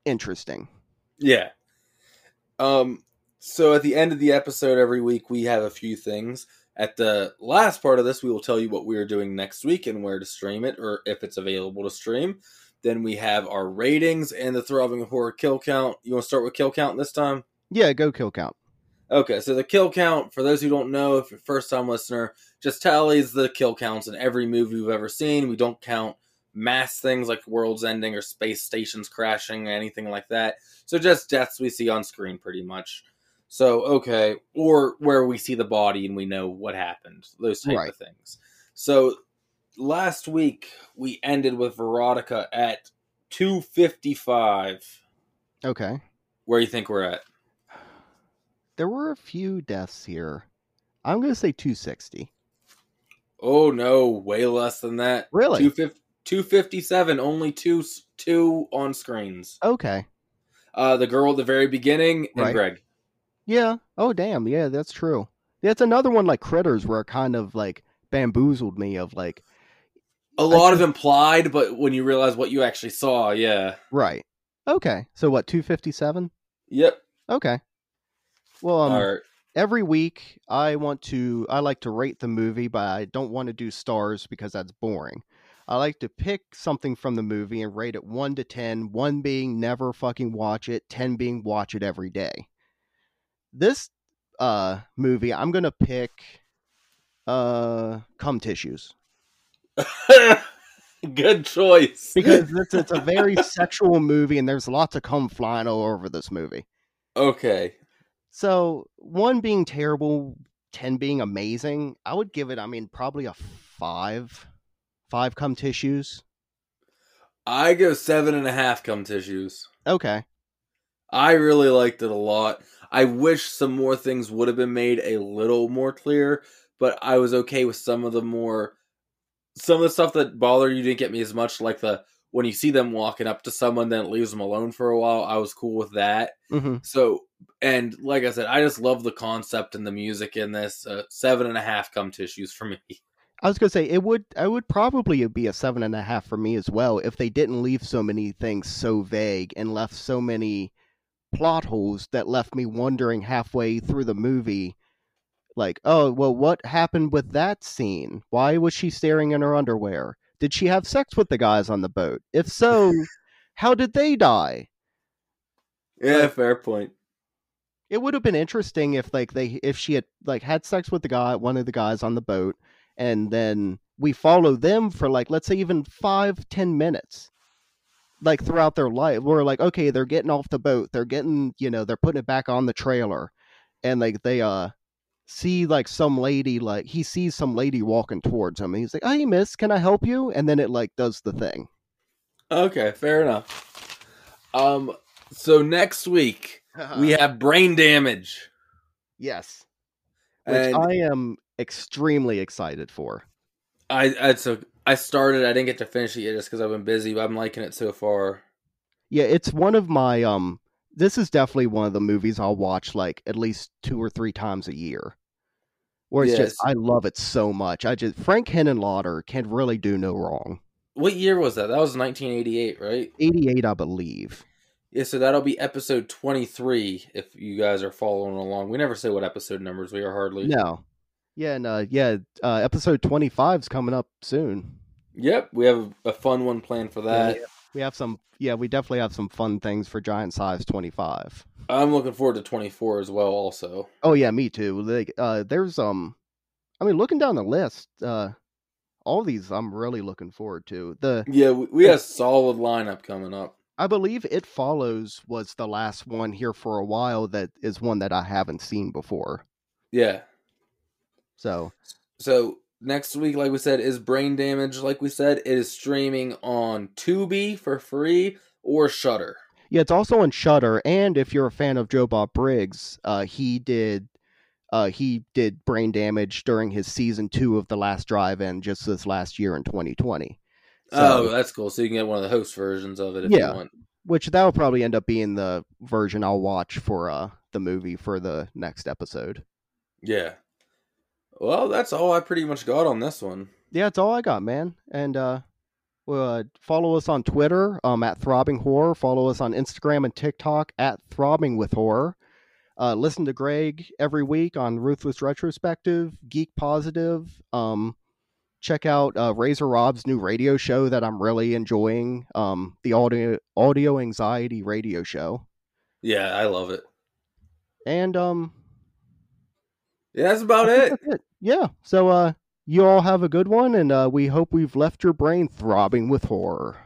interesting. Yeah. Um. So at the end of the episode every week we have a few things. At the last part of this, we will tell you what we are doing next week and where to stream it, or if it's available to stream. Then we have our ratings and the throbbing horror kill count. You want to start with kill count this time? Yeah, go kill count. Okay, so the kill count, for those who don't know, if you're a first time listener, just tallies the kill counts in every movie we've ever seen. We don't count mass things like worlds ending or space stations crashing, anything like that. So just deaths we see on screen, pretty much. So, okay, or where we see the body and we know what happened, those type Right. of things. So last week we ended with Veronica at 255. Okay. Where do you think we're at? There were a few deaths here. I'm gonna say 260. Oh no, way less than that. Really? 250 two fifty seven. Only two two on screens. Okay. Uh, the girl at the very beginning and Right. Greg. Yeah. Oh damn. Yeah, that's true. Yeah, it's another one like Critters where it kind of like bamboozled me of like A lot of implied, but when you realize what you actually saw, yeah. right. Okay. So what? Two fifty seven. Yep. Okay. Well, um, right. every week I want to I like to rate the movie, but I don't want to do stars because that's boring. I like to pick something from the movie and rate it 1 to 10, 1 being never fucking watch it, 10 being watch it every day. This uh movie, I'm going to pick uh cum tissues Good choice. because it's it's a very sexual movie and there's lots of cum flying all over this movie. okay. So one being terrible, ten being amazing. I would give it. I mean, probably a five, five cum tissues. I go seven and a half cum tissues. Okay. I really liked it a lot. I wish some more things would have been made a little more clear, but I was okay with some of the more some of the stuff that bothered you didn't get me as much, like the when you see them walking up to someone, then it leaves them alone for a while. I was cool with that. hmm So, and like I said, I just love the concept and the music in this. Uh, seven and a half cum tissues for me. I was gonna say it would. I would probably be a seven and a half for me as well if they didn't leave so many things so vague and left so many plot holes that left me wondering halfway through the movie. Like, oh, well, what happened with that scene? Why was she staring in her underwear? Did she have sex with the guys on the boat? If so, how did they die? Yeah, Like- fair point. It would have been interesting if like they if she had like had sex with the guy one of the guys on the boat and then we follow them for like let's say even five ten minutes like throughout their life we're like okay they're getting off the boat they're getting you know they're putting it back on the trailer and like they uh see like some lady like he sees some lady walking towards him and he's like hey miss can i help you and then it like does the thing Okay, fair enough. Um, so next week we have brain damage. yes which And i am extremely excited for I, I so I started. I didn't get to finish it yet just because I've been busy. But I'm liking it so far. Yeah, it's one of my um this is definitely one of the movies I'll watch like at least two or three times a year. Where it's just I love it so much. I just Frank Henenlotter can really do no wrong. What year was that? That was 1988, right? 88 I believe. Yeah, so that'll be episode 23 if you guys are following along. We never say what episode numbers we are hardly. No. Yeah, and uh yeah, uh episode 25 is coming up soon. Yep, we have a fun one planned for that. We have some yeah, we definitely have some fun things for Giant Size 25. I'm looking forward to 24 as well. Also, Oh yeah, me too. Like uh there's um I mean looking down the list, uh all these I'm really looking forward to. The yeah, we, we have a solid lineup coming up. I believe It Follows was the last one here for a while that is one that I haven't seen before. Yeah. So, So next week, like we said, is brain damage. Like we said, it is streaming on Tubi for free or Shudder. yeah, it's also on Shudder and if you're a fan of Joe Bob Briggs, uh he did uh he did Brain Damage during his season 2 of The Last Drive and just this last year in 2020. So, oh, that's cool. So you can get one of the host versions of it if Yeah. you want. which that'll probably end up being the version I'll watch for uh the movie for the next episode. Yeah. Well, that's all I pretty much got on this one. yeah, that's all I got, man. And uh, uh, follow us on Twitter um, at Throbbing Horror. Follow us on Instagram and TikTok at Throbbing with Horror. Uh, listen to Greg every week on Ruthless Retrospective, Geek Positive. Um, check out uh, Razor Rob's new radio show that I'm really enjoying. Um, the audio audio anxiety radio show. Yeah, I love it. And um, Yeah, that's about I it. that's it. Yeah. So uh, you all have a good one, and uh, we hope we've left your brain throbbing with horror.